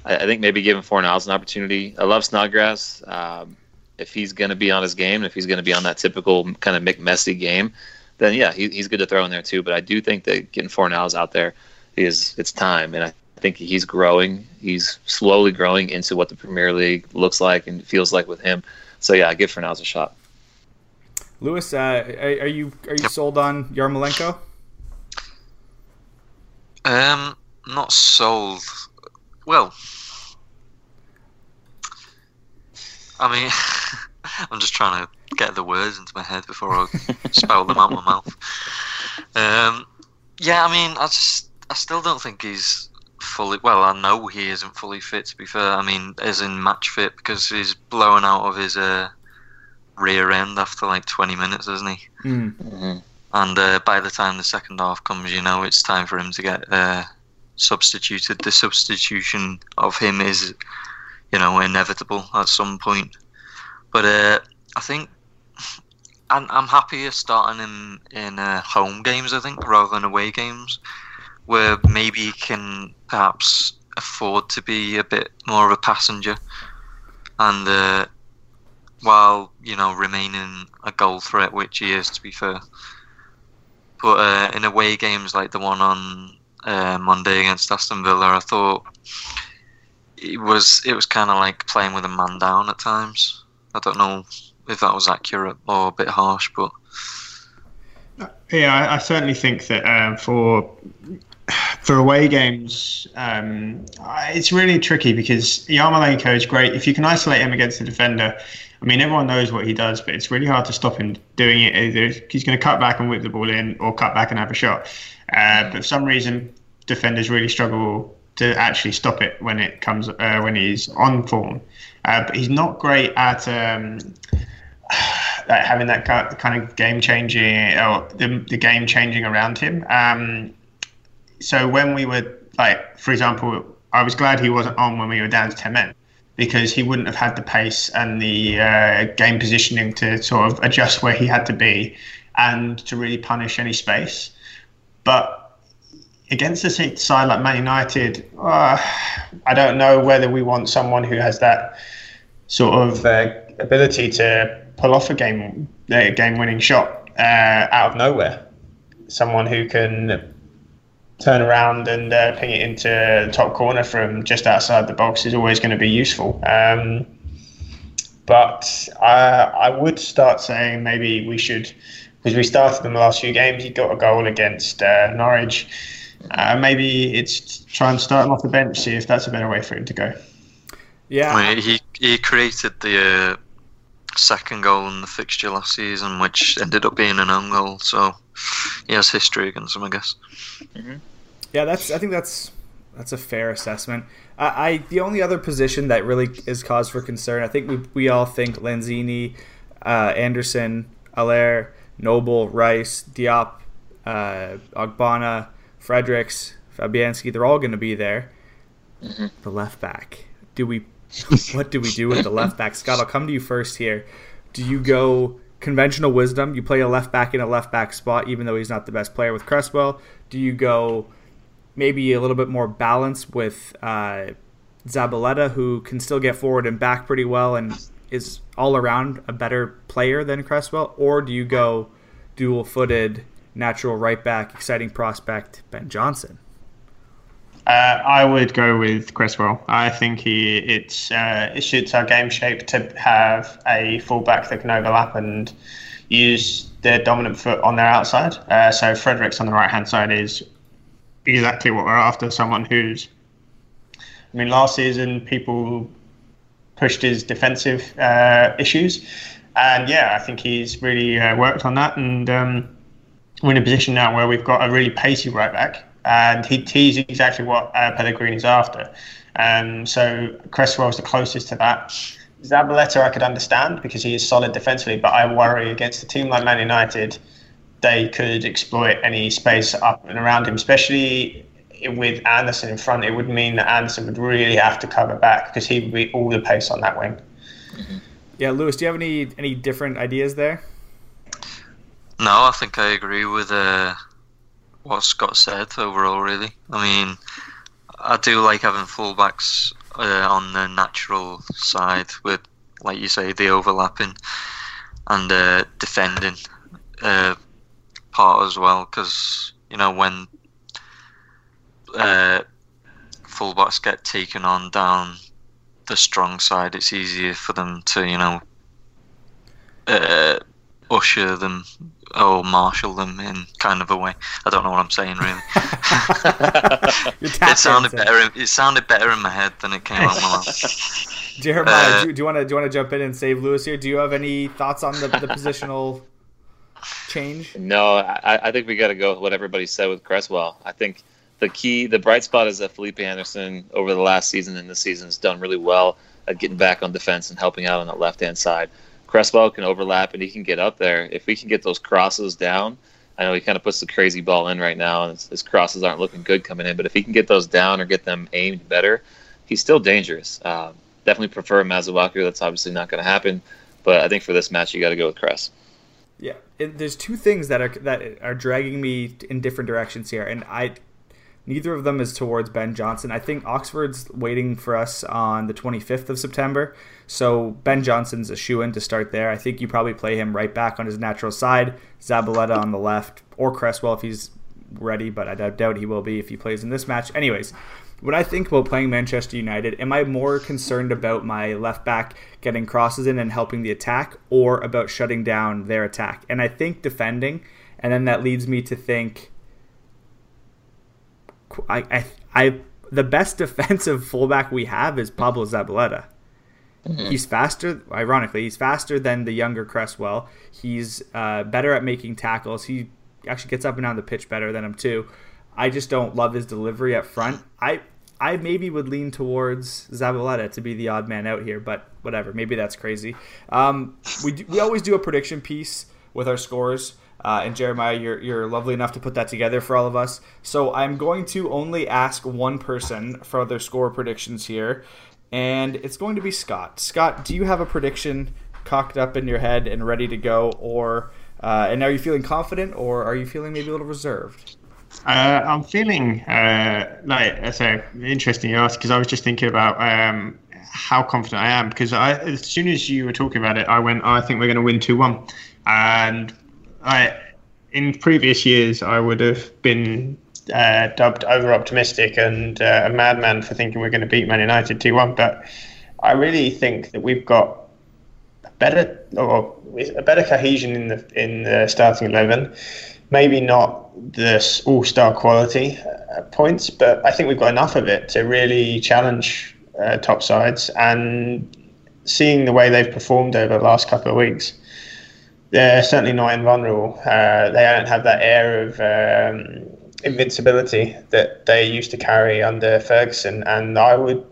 I, I think maybe giving Fornals an opportunity. I love Snodgrass. Um, if he's going to be on his game, if he's going to be on that typical kind of McMessy game, then yeah, he, he's good to throw in there too. But I do think that getting Fornals out there is it's time, and I think he's growing. He's slowly growing into what the Premier League looks like and feels like with him. So yeah, I give Fornals a shot.
Lewis, uh, are, are you are you sold on Yarmolenko?
Um, not sold. Well, I mean, I'm just trying to get the words into my head before I spell them out my mouth. Um, yeah, I mean, I just, I still don't think he's fully. Well, I know he isn't fully fit. To be fair, I mean, as in match fit because he's blown out of his uh, rear end after like 20 minutes, isn't he?
Mm.
Mm-hmm.
And uh, by the time the second half comes, you know it's time for him to get uh, substituted. The substitution of him is, you know, inevitable at some point. But uh, I think I'm, I'm happier starting him in uh, home games, I think, rather than away games, where maybe he can perhaps afford to be a bit more of a passenger. And uh, while, you know, remaining a goal threat, which he is, to be fair. But uh, in away games like the one on uh, Monday against Aston Villa, I thought it was it was kind of like playing with a man down at times. I don't know if that was accurate or a bit harsh, but
Yeah, I, I certainly think that um, for for away games, um, it's really tricky because Yarmolenko is great if you can isolate him against the defender. I mean, everyone knows what he does, but it's really hard to stop him doing it. Either he's going to cut back and whip the ball in, or cut back and have a shot. Uh, but for some reason, defenders really struggle to actually stop it when it comes uh, when he's on form. Uh, but he's not great at um, having that kind of game changing or the, the game changing around him. Um, so when we were like, for example, I was glad he wasn't on when we were down to ten men because he wouldn't have had the pace and the uh, game positioning to sort of adjust where he had to be and to really punish any space. But against a side like Man United, uh, I don't know whether we want someone who has that sort of uh, ability to pull off a game a game winning shot uh, out of nowhere. Someone who can turn around and uh, ping it into the top corner from just outside the box is always going to be useful. Um, but I, I would start saying maybe we should, because we started in the last few games, he got a goal against uh, Norwich. Uh, maybe it's try and start him off the bench, see if that's a better way for him to go.
Yeah,
I mean, he he created the uh, second goal in the fixture last season, which ended up being an own goal. So he has history against him, I guess.
Mm-hmm. Yeah, that's. I think that's that's a fair assessment. I, I the only other position that really is cause for concern. I think we we all think Lanzini, uh, Anderson, Haller, Noble, Rice, Diop, uh, Ogbonna, Fredericks, Fabianski. They're all going to be there. Mm-hmm. The left back. Do we? what do we do with the left back? Scott, I'll come to you first here. Do you go conventional wisdom? You play a left back in a left back spot, even though he's not the best player with Cresswell. Do you go? maybe a little bit more balance with uh, Zabaleta, who can still get forward and back pretty well and is all around a better player than Cresswell? Or do you go dual footed, natural right back, exciting prospect, Ben Johnson?
Uh, I would go with Cresswell. I think he it's uh, it suits our game shape to have a fullback that can overlap and use their dominant foot on their outside. Uh, so Fredericks on the right hand side is exactly what we're after. Someone who's, I mean, last season people pushed his defensive uh, issues, and yeah, I think he's really uh, worked on that, and um, we're in a position now where we've got a really pacey right back, and he, he's exactly what uh, Pellegrini's after. Um, so is the closest to that. Zabaleta I could understand because he is solid defensively, but I worry against a team like Man United they could exploit any space up and around him, especially with Anderson in front. It would mean that Anderson would really have to cover back because he would be all the pace on that wing.
Mm-hmm. Yeah, Lewis, do you have any any different ideas there?
No, I think I agree with uh, what Scott said overall. Really, I mean, I do like having fullbacks uh, on the natural side with, like you say, the overlapping and uh, defending. Uh, part as well because you know when uh, fullbacks get taken on down the strong side, it's easier for them to you know uh, usher them or marshal them in kind of a way. I don't know what I'm saying really. it sounded better. It sounded better in my head than it came out my.
Jeremiah, uh, do, do, you want to do you want to jump in and save Lewis here? Do you have any thoughts on the, the positional change?
No, I, I think we got to go with what everybody said with Cresswell. I think the key, the bright spot is that Felipe Anderson over the last season and this season has done really well at getting back on defense and helping out on that left hand side. Cresswell can overlap and he can get up there. If we can get those crosses down, I know he kind of puts the crazy ball in right now, and his, his, crosses aren't looking good coming in. But if he can get those down or get them aimed better, he's still dangerous. Uh, definitely prefer Masuaku. That's obviously not going to happen. But I think for this match, you got to go with Cress.
Yeah, it, there's two things that are that are dragging me in different directions here, and I neither of them is towards Ben Johnson. I think Oxford's waiting for us on the 25th of September, so Ben Johnson's a shoe in to start there. I think you probably play him right back on his natural side, Zabaleta on the left, or Cresswell if he's ready, but I doubt he will be if he plays in this match. Anyways, when I think about playing Manchester United, am I more concerned about my left back getting crosses in and helping the attack or about shutting down their attack? And I think defending, and then that leads me to think I I, I the best defensive fullback we have is Pablo Zabaleta. Mm-hmm. He's faster. Ironically, he's faster than the younger Cresswell. He's uh, better at making tackles. He actually gets up and down the pitch better than him too. I just don't love his delivery up front. I I maybe would lean towards Zabaleta to be the odd man out here, but whatever. Maybe that's crazy. Um, we do, we always do a prediction piece with our scores. Uh, and Jeremiah, you're, you're lovely enough to put that together for all of us. So I'm going to only ask one person for their score predictions here. And it's going to be Scott. Scott, do you have a prediction cocked up in your head and ready to go, or uh, and are you feeling confident, or are you feeling maybe a little reserved?
Uh, I'm feeling uh, like a interesting you ask because I was just thinking about um, how confident I am because I, as soon as you were talking about it, I went, oh, I think we're going to win two one, and I in previous years I would have been uh, dubbed over optimistic and uh, a madman for thinking we're going to beat Man United two one, but I really think that we've got a better or a better cohesion in the in the starting eleven. Maybe not the all star quality uh, points, but I think we've got enough of it to really challenge uh, top sides. And seeing the way they've performed over the last couple of weeks, they're certainly not invulnerable. Uh, they don't have that air of um, invincibility that they used to carry under Ferguson. And I would,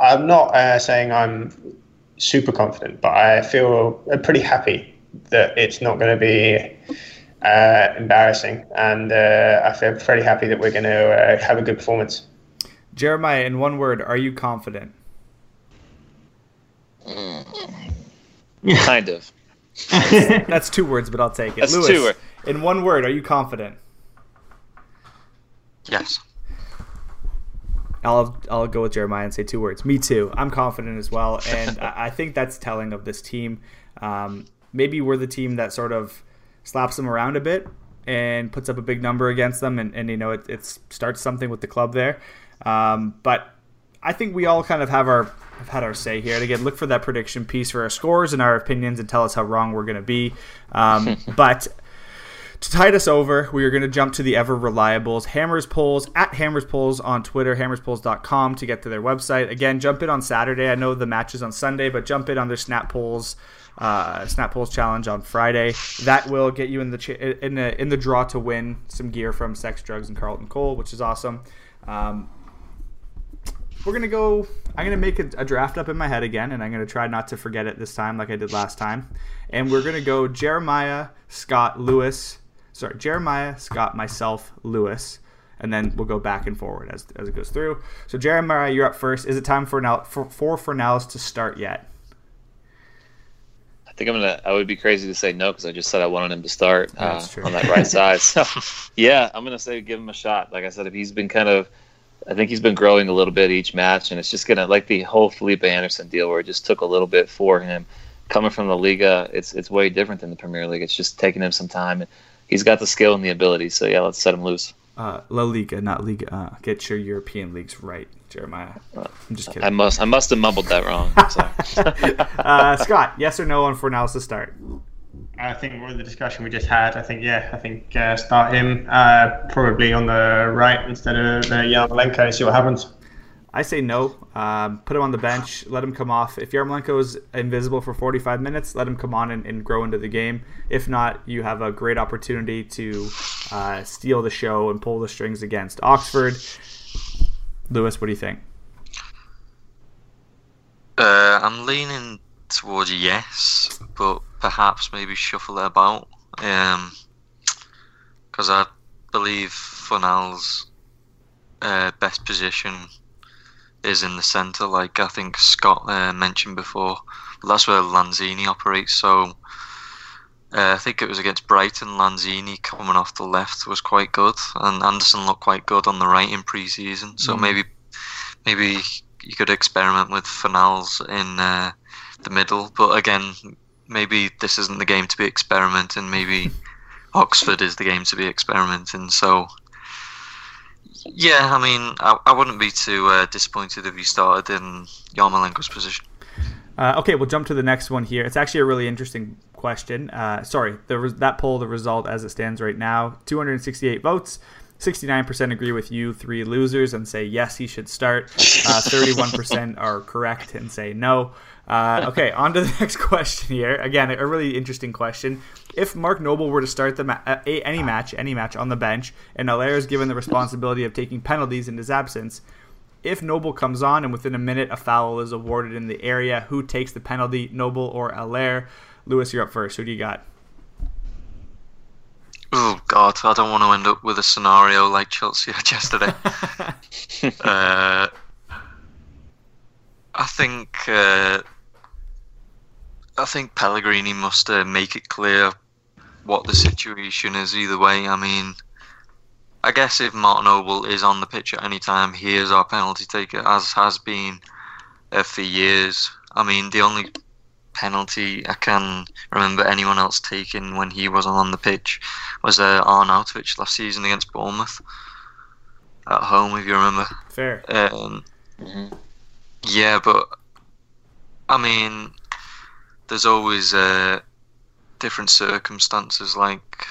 I'm not uh, saying I'm super confident, but I feel pretty happy that it's not going to be uh, embarrassing. And uh, I feel pretty happy that we're going to uh, have a good performance.
Jeremiah, in one word, are you confident?
kind of.
That's two words, but I'll take it.
That's
Lewis,
two.
in one word, are you confident?
Yes.
I'll I'll go with Jeremiah and say two words. Me too. I'm confident as well, and I, think that's telling of this team. Um, maybe we're the team that sort of slaps them around a bit and puts up a big number against them, and, and you know it, it starts something with the club there. Um, but I think we all kind of have our have had our say here. And again, look for that prediction piece for our scores and our opinions, and tell us how wrong we're going to be. Um, but to tide us over, we are going to jump to the ever reliables Hammers Polls at Hammers Polls on Twitter, hammerspolls.com to get to their website. Again, jump in on Saturday. I know the match is on Sunday, but jump in on their Snap Polls uh, Snap Polls challenge on Friday. That will get you in the in the in the draw to win some gear from Sex, Drugs, and Carlton Cole, which is awesome. Um, we're gonna go. I'm gonna make a, a, draft up in my head again, and I'm gonna try not to forget it this time, like I did last time. And we're gonna go Jeremiah, Scott, Lewis. Sorry, Jeremiah, Scott, myself, Lewis, and then we'll go back and forward as, as it goes through. So Jeremiah, you're up first. Is it time for now for, for Fornals to start yet?
I think I'm gonna. I would be crazy to say no because I just said I wanted him to start uh, on that right side. So, yeah, I'm gonna say give him a shot. Like I said, if he's been kind of, I think he's been growing a little bit each match, and it's just gonna like the whole Felipe Anderson deal where it just took a little bit for him. Coming from the Liga, it's it's way different than the Premier League. It's just taking him some time, and he's got the skill and the ability. So yeah, let's set him loose.
Uh, La Liga, not Liga. Uh, get your European leagues right. Jeremiah. I'm just kidding. I
must I must have mumbled that wrong.
uh, Scott, yes or no on Fornals to start?
I think with the discussion we just had, I think yeah, I think uh, start him uh, probably on the right instead of uh, Yarmolenko. See what happens.
I say no. Um, put him on the bench. Let him come off. If Yarmolenko is invisible for 45 minutes, let him come on and, and, grow into the game. If not, you have a great opportunity to uh, steal the show and pull the strings against Oxford. Lewis, what do you think?
Uh, I'm leaning towards yes, but perhaps maybe shuffle it about. Because um, I believe Fornals' uh, best position is in the centre, like I think Scott uh, mentioned before. That's where Lanzini operates. So uh, I think it was against Brighton. Lanzini coming off the left was quite good, and Anderson looked quite good on the right in pre-season. So mm. maybe, maybe you could experiment with Fornals in uh, the middle. But again, maybe this isn't the game to be experimenting. Maybe Oxford is the game to be experimenting. So yeah, I mean, I, I wouldn't be too uh, disappointed if he started in Yarmolenko's position.
Uh, okay, we'll jump to the next one here. It's actually a really interesting question. Uh, sorry, the that poll, the result as it stands right now, 268 votes. 69% agree with you, three losers, and say yes, he should start. Uh, 31% are correct and say no. Uh, okay, on to the next question here. Again, a really interesting question. If Mark Noble were to start the ma- uh, any match, any match on the bench, and Haller is given the responsibility of taking penalties in his absence, if Noble comes on and within a minute a foul is awarded in the area, who takes the penalty, Noble or Haller? Lewis, you're up first. Who do you got?
Oh God, I don't want to end up with a scenario like Chelsea had yesterday. uh, I think uh, I think Pellegrini must uh, make it clear what the situation is either way. I mean, I guess if Martin Noble is on the pitch at any time, he is our penalty taker, as has been uh, for years. I mean, the only penalty I can remember anyone else taking when he wasn't on the pitch was uh, Arnautovic last season against Bournemouth at home, if you remember.
Fair.
Um,
Mhm.
yeah, but I mean, there's always uh, different circumstances. Like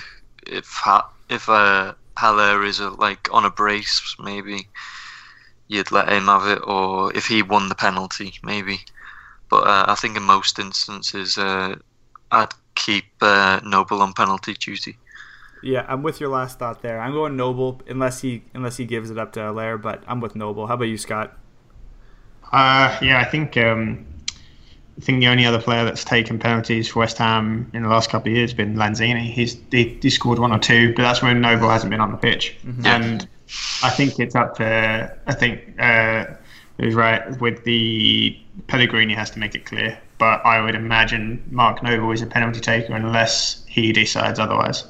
if ha- if uh, Haller is uh, like on a brace, maybe you'd let him have it, or if he won the penalty, maybe. But uh, I think in most instances, uh, I'd keep uh, Noble on penalty duty.
Yeah, I'm with your last thought there. I'm going Noble unless he unless he gives it up to Haller, but I'm with Noble. How about you, Scott?
Uh, yeah, I think um, I think the only other player that's taken penalties for West Ham in the last couple of years has been Lanzini. He's he, he scored one or two, but that's when Noble hasn't been on the pitch. And I think it's up to I think uh, who's right with the Pellegrini has to make it clear. But I would imagine Mark Noble is a penalty taker unless he decides otherwise.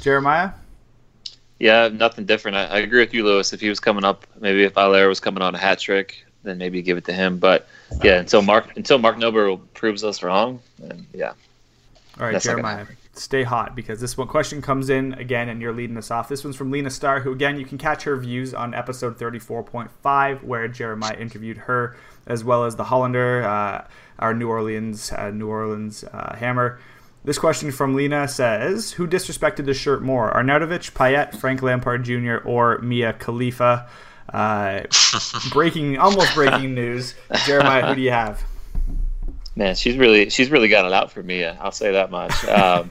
Jeremiah?
Yeah, nothing different. I, I agree with you, Lewis. If he was coming up, maybe if Haller was coming on a hat trick, then maybe give it to him. But yeah, until Mark until Mark Noble proves us wrong, then yeah.
All right,
That's not gonna
Jeremiah, stay hot because this one question comes in again, and you're leading us off. This one's from Lena Starr, who again you can catch her views on episode 34.5, where Jeremiah interviewed her, as well as the Hollander, uh, our New Orleans, uh, New Orleans uh, Hammer. This question from Lena says, "Who disrespected the shirt more, Arnautovic, Payet, Frank Lampard Jr., or Mia Khalifa?" Uh, breaking, almost breaking news. Jeremiah, who do you have?
Man, she's really she's really got it out for me. I'll say that much. Um,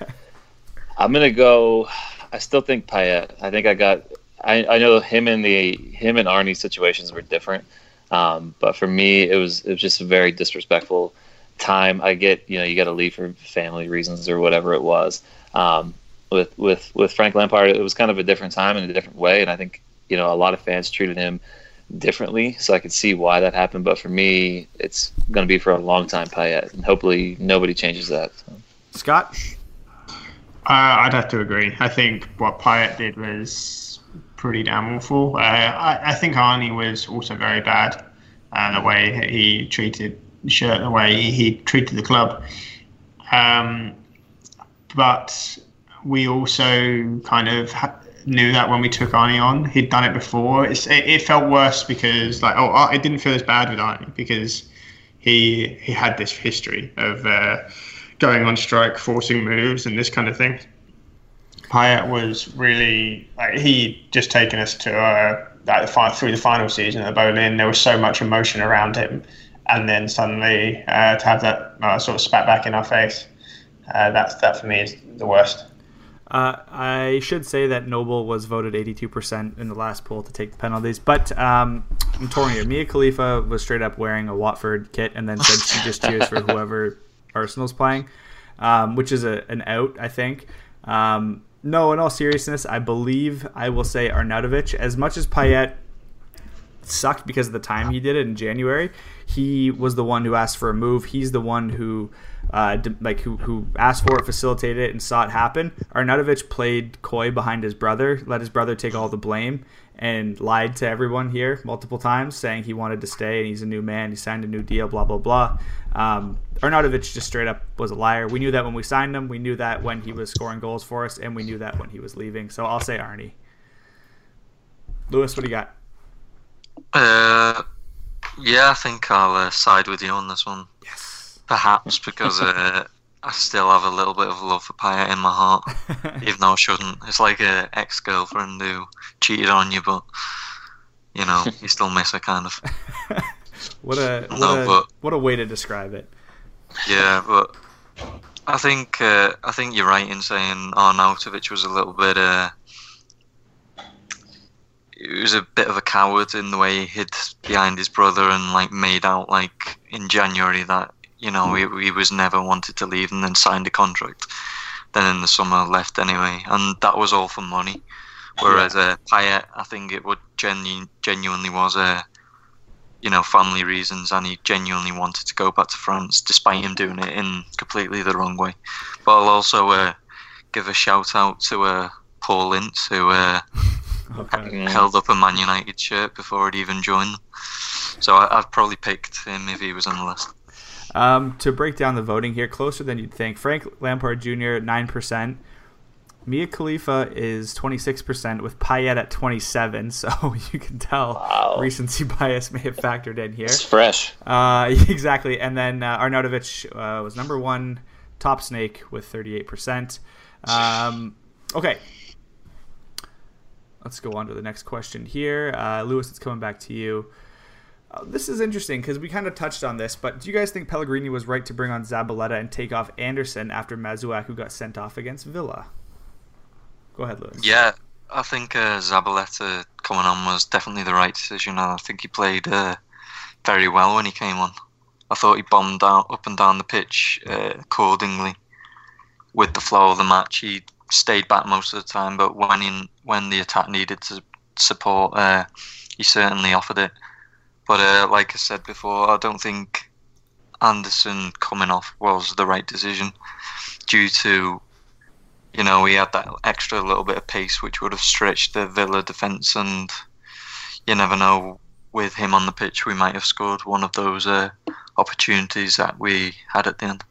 I'm gonna go. I still think Payet. I think I got. I, I know him and the him and Arnie situations were different, um, but for me it was it was just a very disrespectful time. I get you know you got to leave for family reasons or whatever it was. Um, with with with Frank Lampard, it was kind of a different time in a different way, and I think you know a lot of fans treated him differently, so I could see why that happened. But for me, it's going to be for a long time Payet, and hopefully nobody changes that. So.
Scott?
Uh, I'd have to agree. I think what Payet did was pretty damn awful. Uh, I, I think Arnie was also very bad. Uh, the way he treated the shirt, the way he, he treated the club. Um, but we also kind of ha- knew that when we took Arnie on, he'd done it before. It, it felt worse because, like, oh, it didn't feel as bad with Arnie because he he had this history of uh, going on strike, forcing moves, and this kind of thing. Payet was really like he just taken us to uh, like the through the final season at Boleyn. There was so much emotion around him, and then suddenly uh, to have that uh, sort of spat back in our face, uh, that's that for me is the worst.
Uh, I should say that Noble was voted 82% in the last poll to take the penalties, but um, I'm torn here. Mia Khalifa was straight up wearing a Watford kit and then said she just cheers for whoever Arsenal's playing, um, which is a, an out, I think. Um, no, in all seriousness, I believe I will say Arnautovic. As much as Payet sucked because of the time he did it in January. He was the one who asked for a move. He's the one who, uh, like who who asked for it, facilitated it, and saw it happen. Arnautovic played coy behind his brother, let his brother take all the blame, and lied to everyone here multiple times, saying he wanted to stay and he's a new man. He signed a new deal. Blah blah blah. Um, Arnautovic just straight up was a liar. We knew that when we signed him. We knew that when he was scoring goals for us, and we knew that when he was leaving. So I'll say Arnie. Lewis, what do you got?
Uh, yeah, I think I'll uh, side with you on this one.
Yes.
Perhaps because uh, I still have a little bit of love for Payet in my heart, even though I shouldn't. It's like a ex-girlfriend who cheated on you, but you know you still miss her, kind of.
What a what,
No,
a,
but-
what a way to describe it.
Yeah, but I think uh, I think you're right in saying Arnautovic was a little bit. Uh, he was a bit of a coward in the way he hid behind his brother and like made out like in January that you know he, he was never wanted to leave and then signed a contract. Then in the summer left anyway, and that was all for money. Whereas uh, Payet, I think it would genu- genuinely was a you know, family reasons, and he genuinely wanted to go back to France, despite him doing it in completely the wrong way. But I'll also uh, give a shout out to uh, Paul Ince, who uh,
Okay.
held up a Man United shirt before he'd even joined them. So I, I'd probably picked him if he was on the list.
Um, to break down the voting here, closer than you'd think. Frank Lampard Jr. nine percent. Mia Khalifa is twenty six percent with Payet at twenty seven. So you can tell
Wow.
recency bias may have factored in here.
It's fresh.
Uh, exactly. And then uh, Arnautovic uh, was number one, top snake with 38%. Um, okay. Let's go on to the next question here. Uh, Lewis, it's coming back to you. Uh, this is interesting because we kind of touched on this, but do you guys think Pellegrini was right to bring on Zabaleta and take off Anderson after Masuaku got sent off against Villa? Go ahead, Lewis.
Yeah, I think uh, Zabaleta coming on was definitely the right decision, and I think he played uh, very well when he came on. I thought he bombed up and down the pitch uh, accordingly with the flow of the match. He stayed back most of the time, but when in, when the attack needed to support, uh, he certainly offered it. But uh, like I said before, I don't think Anderson coming off was the right decision due to you know, he had that extra little bit of pace which would have stretched the Villa defence, and you never know. With him on the pitch, we might have scored one of those uh, opportunities that we had at the end.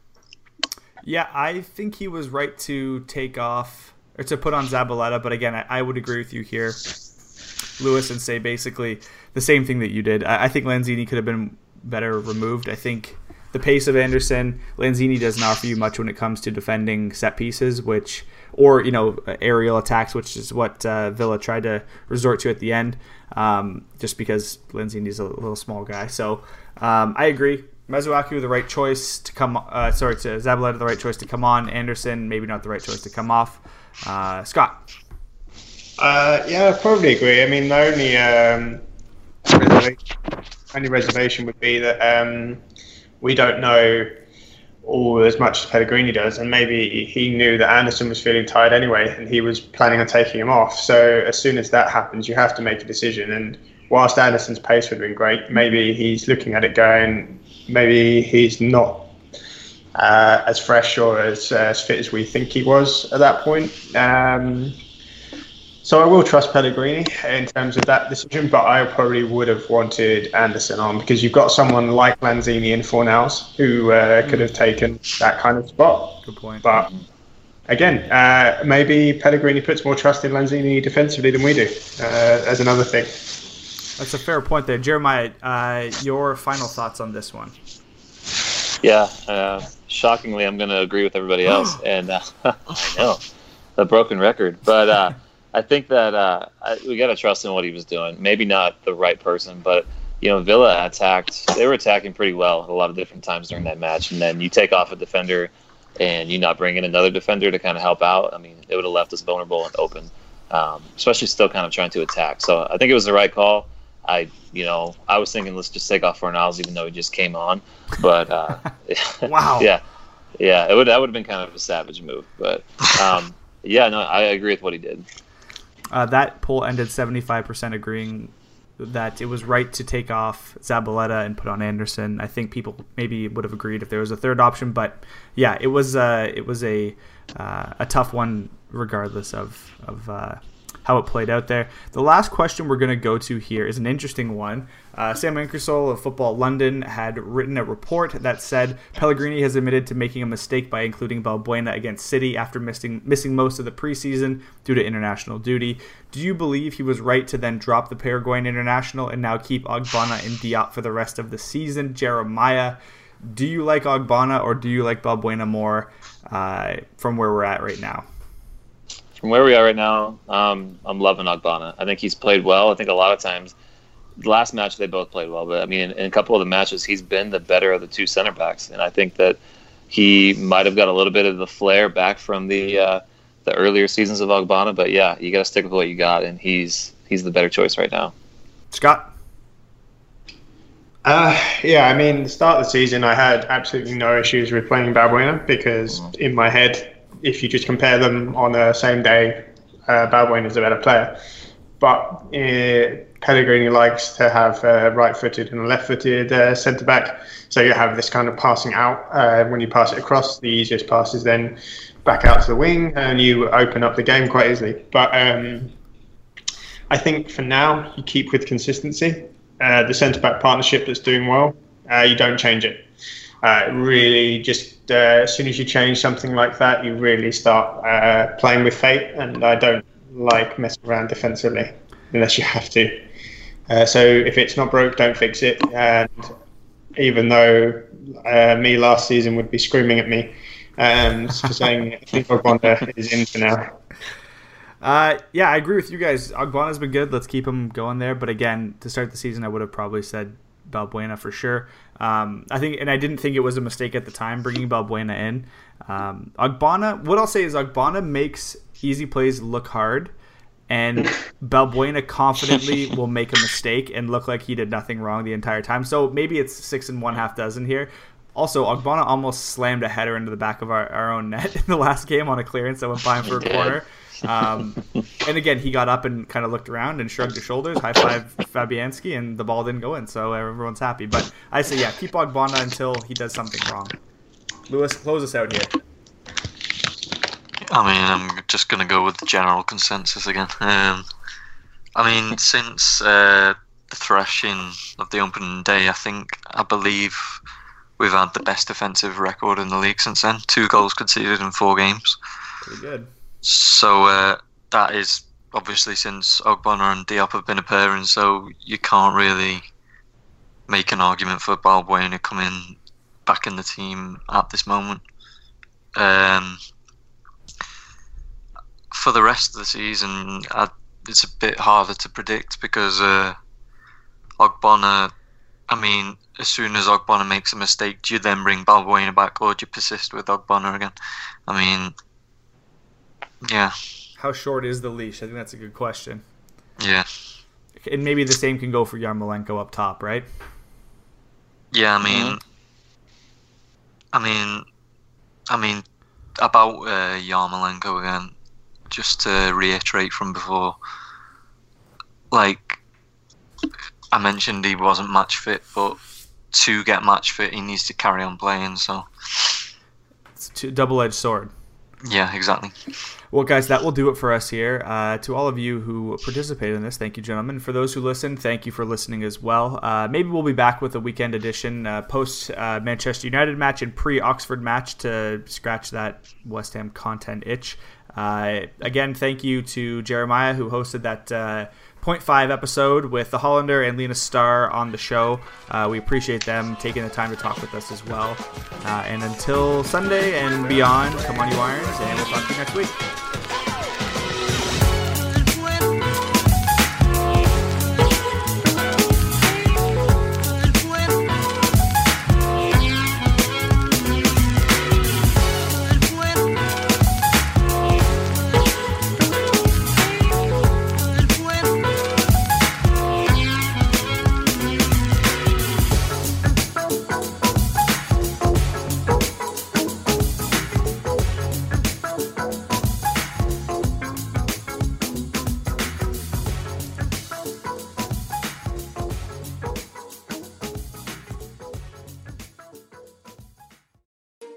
Yeah, I think he was right to take off or to put on Zabaleta, but again, I, I would agree with you here, Lewis, and say basically the same thing that you did. I, I think Lanzini could have been better removed. I think the pace of Anderson, Lanzini doesn't offer you much when it comes to defending set pieces, which or you know aerial attacks, which is what uh, Villa tried to resort to at the end, um, just because Lanzini's a little small guy. So um, I agree. Masuaku the right choice to come. Uh, sorry, to Zabaleta the right choice to come on. Anderson maybe not the right choice to come off. Uh, Scott.
Uh, yeah, I probably agree. I mean, the only um, reservation, only reservation would be that um, we don't know all as much as Pellegrini does, and maybe he knew that Anderson was feeling tired anyway, and he was planning on taking him off. So as soon as that happens, you have to make a decision. And whilst Anderson's pace would have been great, maybe he's looking at it going, maybe he's not uh, as fresh or as, uh, as fit as we think he was at that point. Um, so I will trust Pellegrini in terms of that decision, but I probably would have wanted Anderson on because you've got someone like Lanzini and Fornals who uh, could have taken that kind of spot.
Good point.
But again, uh, maybe Pellegrini puts more trust in Lanzini defensively than we do. Uh, as another thing.
That's a fair point there, Jeremiah. Uh, your final thoughts on this one?
Yeah, uh, shockingly, I'm going to agree with everybody else, and uh, I know the broken record, but uh, I think that uh, I, we got to trust in what he was doing. Maybe not the right person, but you know, Villa attacked. They were attacking pretty well at a lot of different times during that match, and then you take off a defender, and you not bring in another defender to kind of help out. I mean, it would have left us vulnerable and open, um, especially still kind of trying to attack. So I think it was the right call. I, you know, I was thinking let's just take off Fornals, even though he just came on. But uh,
Wow.
yeah, yeah, it would that would have been kind of a savage move. But um, yeah, no, I agree with what he did.
Uh, that poll ended 75% agreeing that it was right to take off Zabaleta and put on Anderson. I think people maybe would have agreed if there was a third option, but yeah, it was uh, it was a uh, a tough one regardless of of uh, how it played out there. The last question we're going to go to here is an interesting one. Uh, Sam Inkersole of Football London had written a report that said Pellegrini has admitted to making a mistake by including Balbuena against City after missing missing most of the preseason due to international duty. Do you believe he was right to then drop the Paraguayan international and now keep Ogbonna and Diop for the rest of the season? Jeremiah, do you like Ogbonna or do you like Balbuena more uh, from where we're at right now?
From where we are right now, um, I'm loving Ogbonna. I think he's played well. I think a lot of times, the last match they both played well, but I mean, in, in a couple of the matches, he's been the better of the two center backs, and I think that he might have got a little bit of the flair back from the uh, the earlier seasons of Ogbonna. But yeah, you got to stick with what you got, and he's he's the better choice right now.
Scott?
Uh, yeah, I mean, the start of the season, I had absolutely no issues with playing Balbuena because in my head, if you just compare them on the same day, uh, Balbuena is a better player. But uh, Pellegrini likes to have a right-footed and a left-footed uh, centre back. So you have this kind of passing out uh, when you pass it across. The easiest pass is then back out to the wing, and you open up the game quite easily. But um, I think for now you keep with consistency. Uh, the centre back partnership that's doing well, uh, you don't change it. Uh, really, just uh, as soon as you change something like that, you really start uh, playing with fate. And I don't like messing around defensively unless you have to. Uh, so if it's not broke, don't fix it. And even though me last season would be screaming at me um, for saying I think Ogbonna is in for now.
Uh, yeah, I agree with you guys. Ogbonna's been good. Let's keep him going there. But again, to start the season, I would have probably said Balbuena for sure. Um, I think, and I didn't think it was a mistake at the time bringing Balbuena in. Um, Ogbonna, what I'll say is Ogbonna makes easy plays look hard, and Balbuena confidently will make a mistake and look like he did nothing wrong the entire time. So maybe it's six and one half dozen here. Also, Ogbonna almost slammed a header into the back of our, our own net in the last game on a clearance that went by him for a corner. Um, and again, he got up and kind of looked around and shrugged his shoulders, high five Fabianski, and the ball didn't go in. So everyone's happy. But I say, yeah, keep Ogbonna until he does something wrong. Lewis, close us out here.
I mean, I'm just going to go with the general consensus again. Um, I mean, since uh, the thrashing of the opening day, I think, I believe we've had the best defensive record in the league since then. Two goals conceded in four games.
Pretty good.
So uh, that is obviously since Ogbonna and Diop have been appearing, so you can't really make an argument for Balbuena coming back in the team at this moment. Um, for the rest of the season, I, it's a bit harder to predict because uh, Ogbonna. I mean, as soon as Ogbonna makes a mistake, do you then bring Balbuena back, or do you persist with Ogbonna again? I mean, yeah.
How short is the leash? I think that's a good question.
Yeah.
And maybe the same can go for Yarmolenko up top, right?
Yeah, I mean, I mean, I mean, about uh, Yarmolenko again. Just to reiterate from before, like I mentioned, he wasn't match fit, but to get match fit, he needs to carry on playing. So
it's a double-edged sword.
Yeah, exactly.
Well, guys, that will do it for us here. Uh, to all of you who participated in this, thank you, gentlemen. For those who listened, thank you for listening as well. Uh, maybe we'll be back with a weekend edition uh, post uh, Manchester United match and pre Oxford match to scratch that West Ham content itch. Uh, again, thank you to Jeremiah who hosted that uh, 0.5 episode with the Hollander and Lena Starr on the show. Uh, we appreciate them taking the time to talk with us as well. Uh, and until Sunday and beyond, come on, you Irons, and we'll talk to you next week.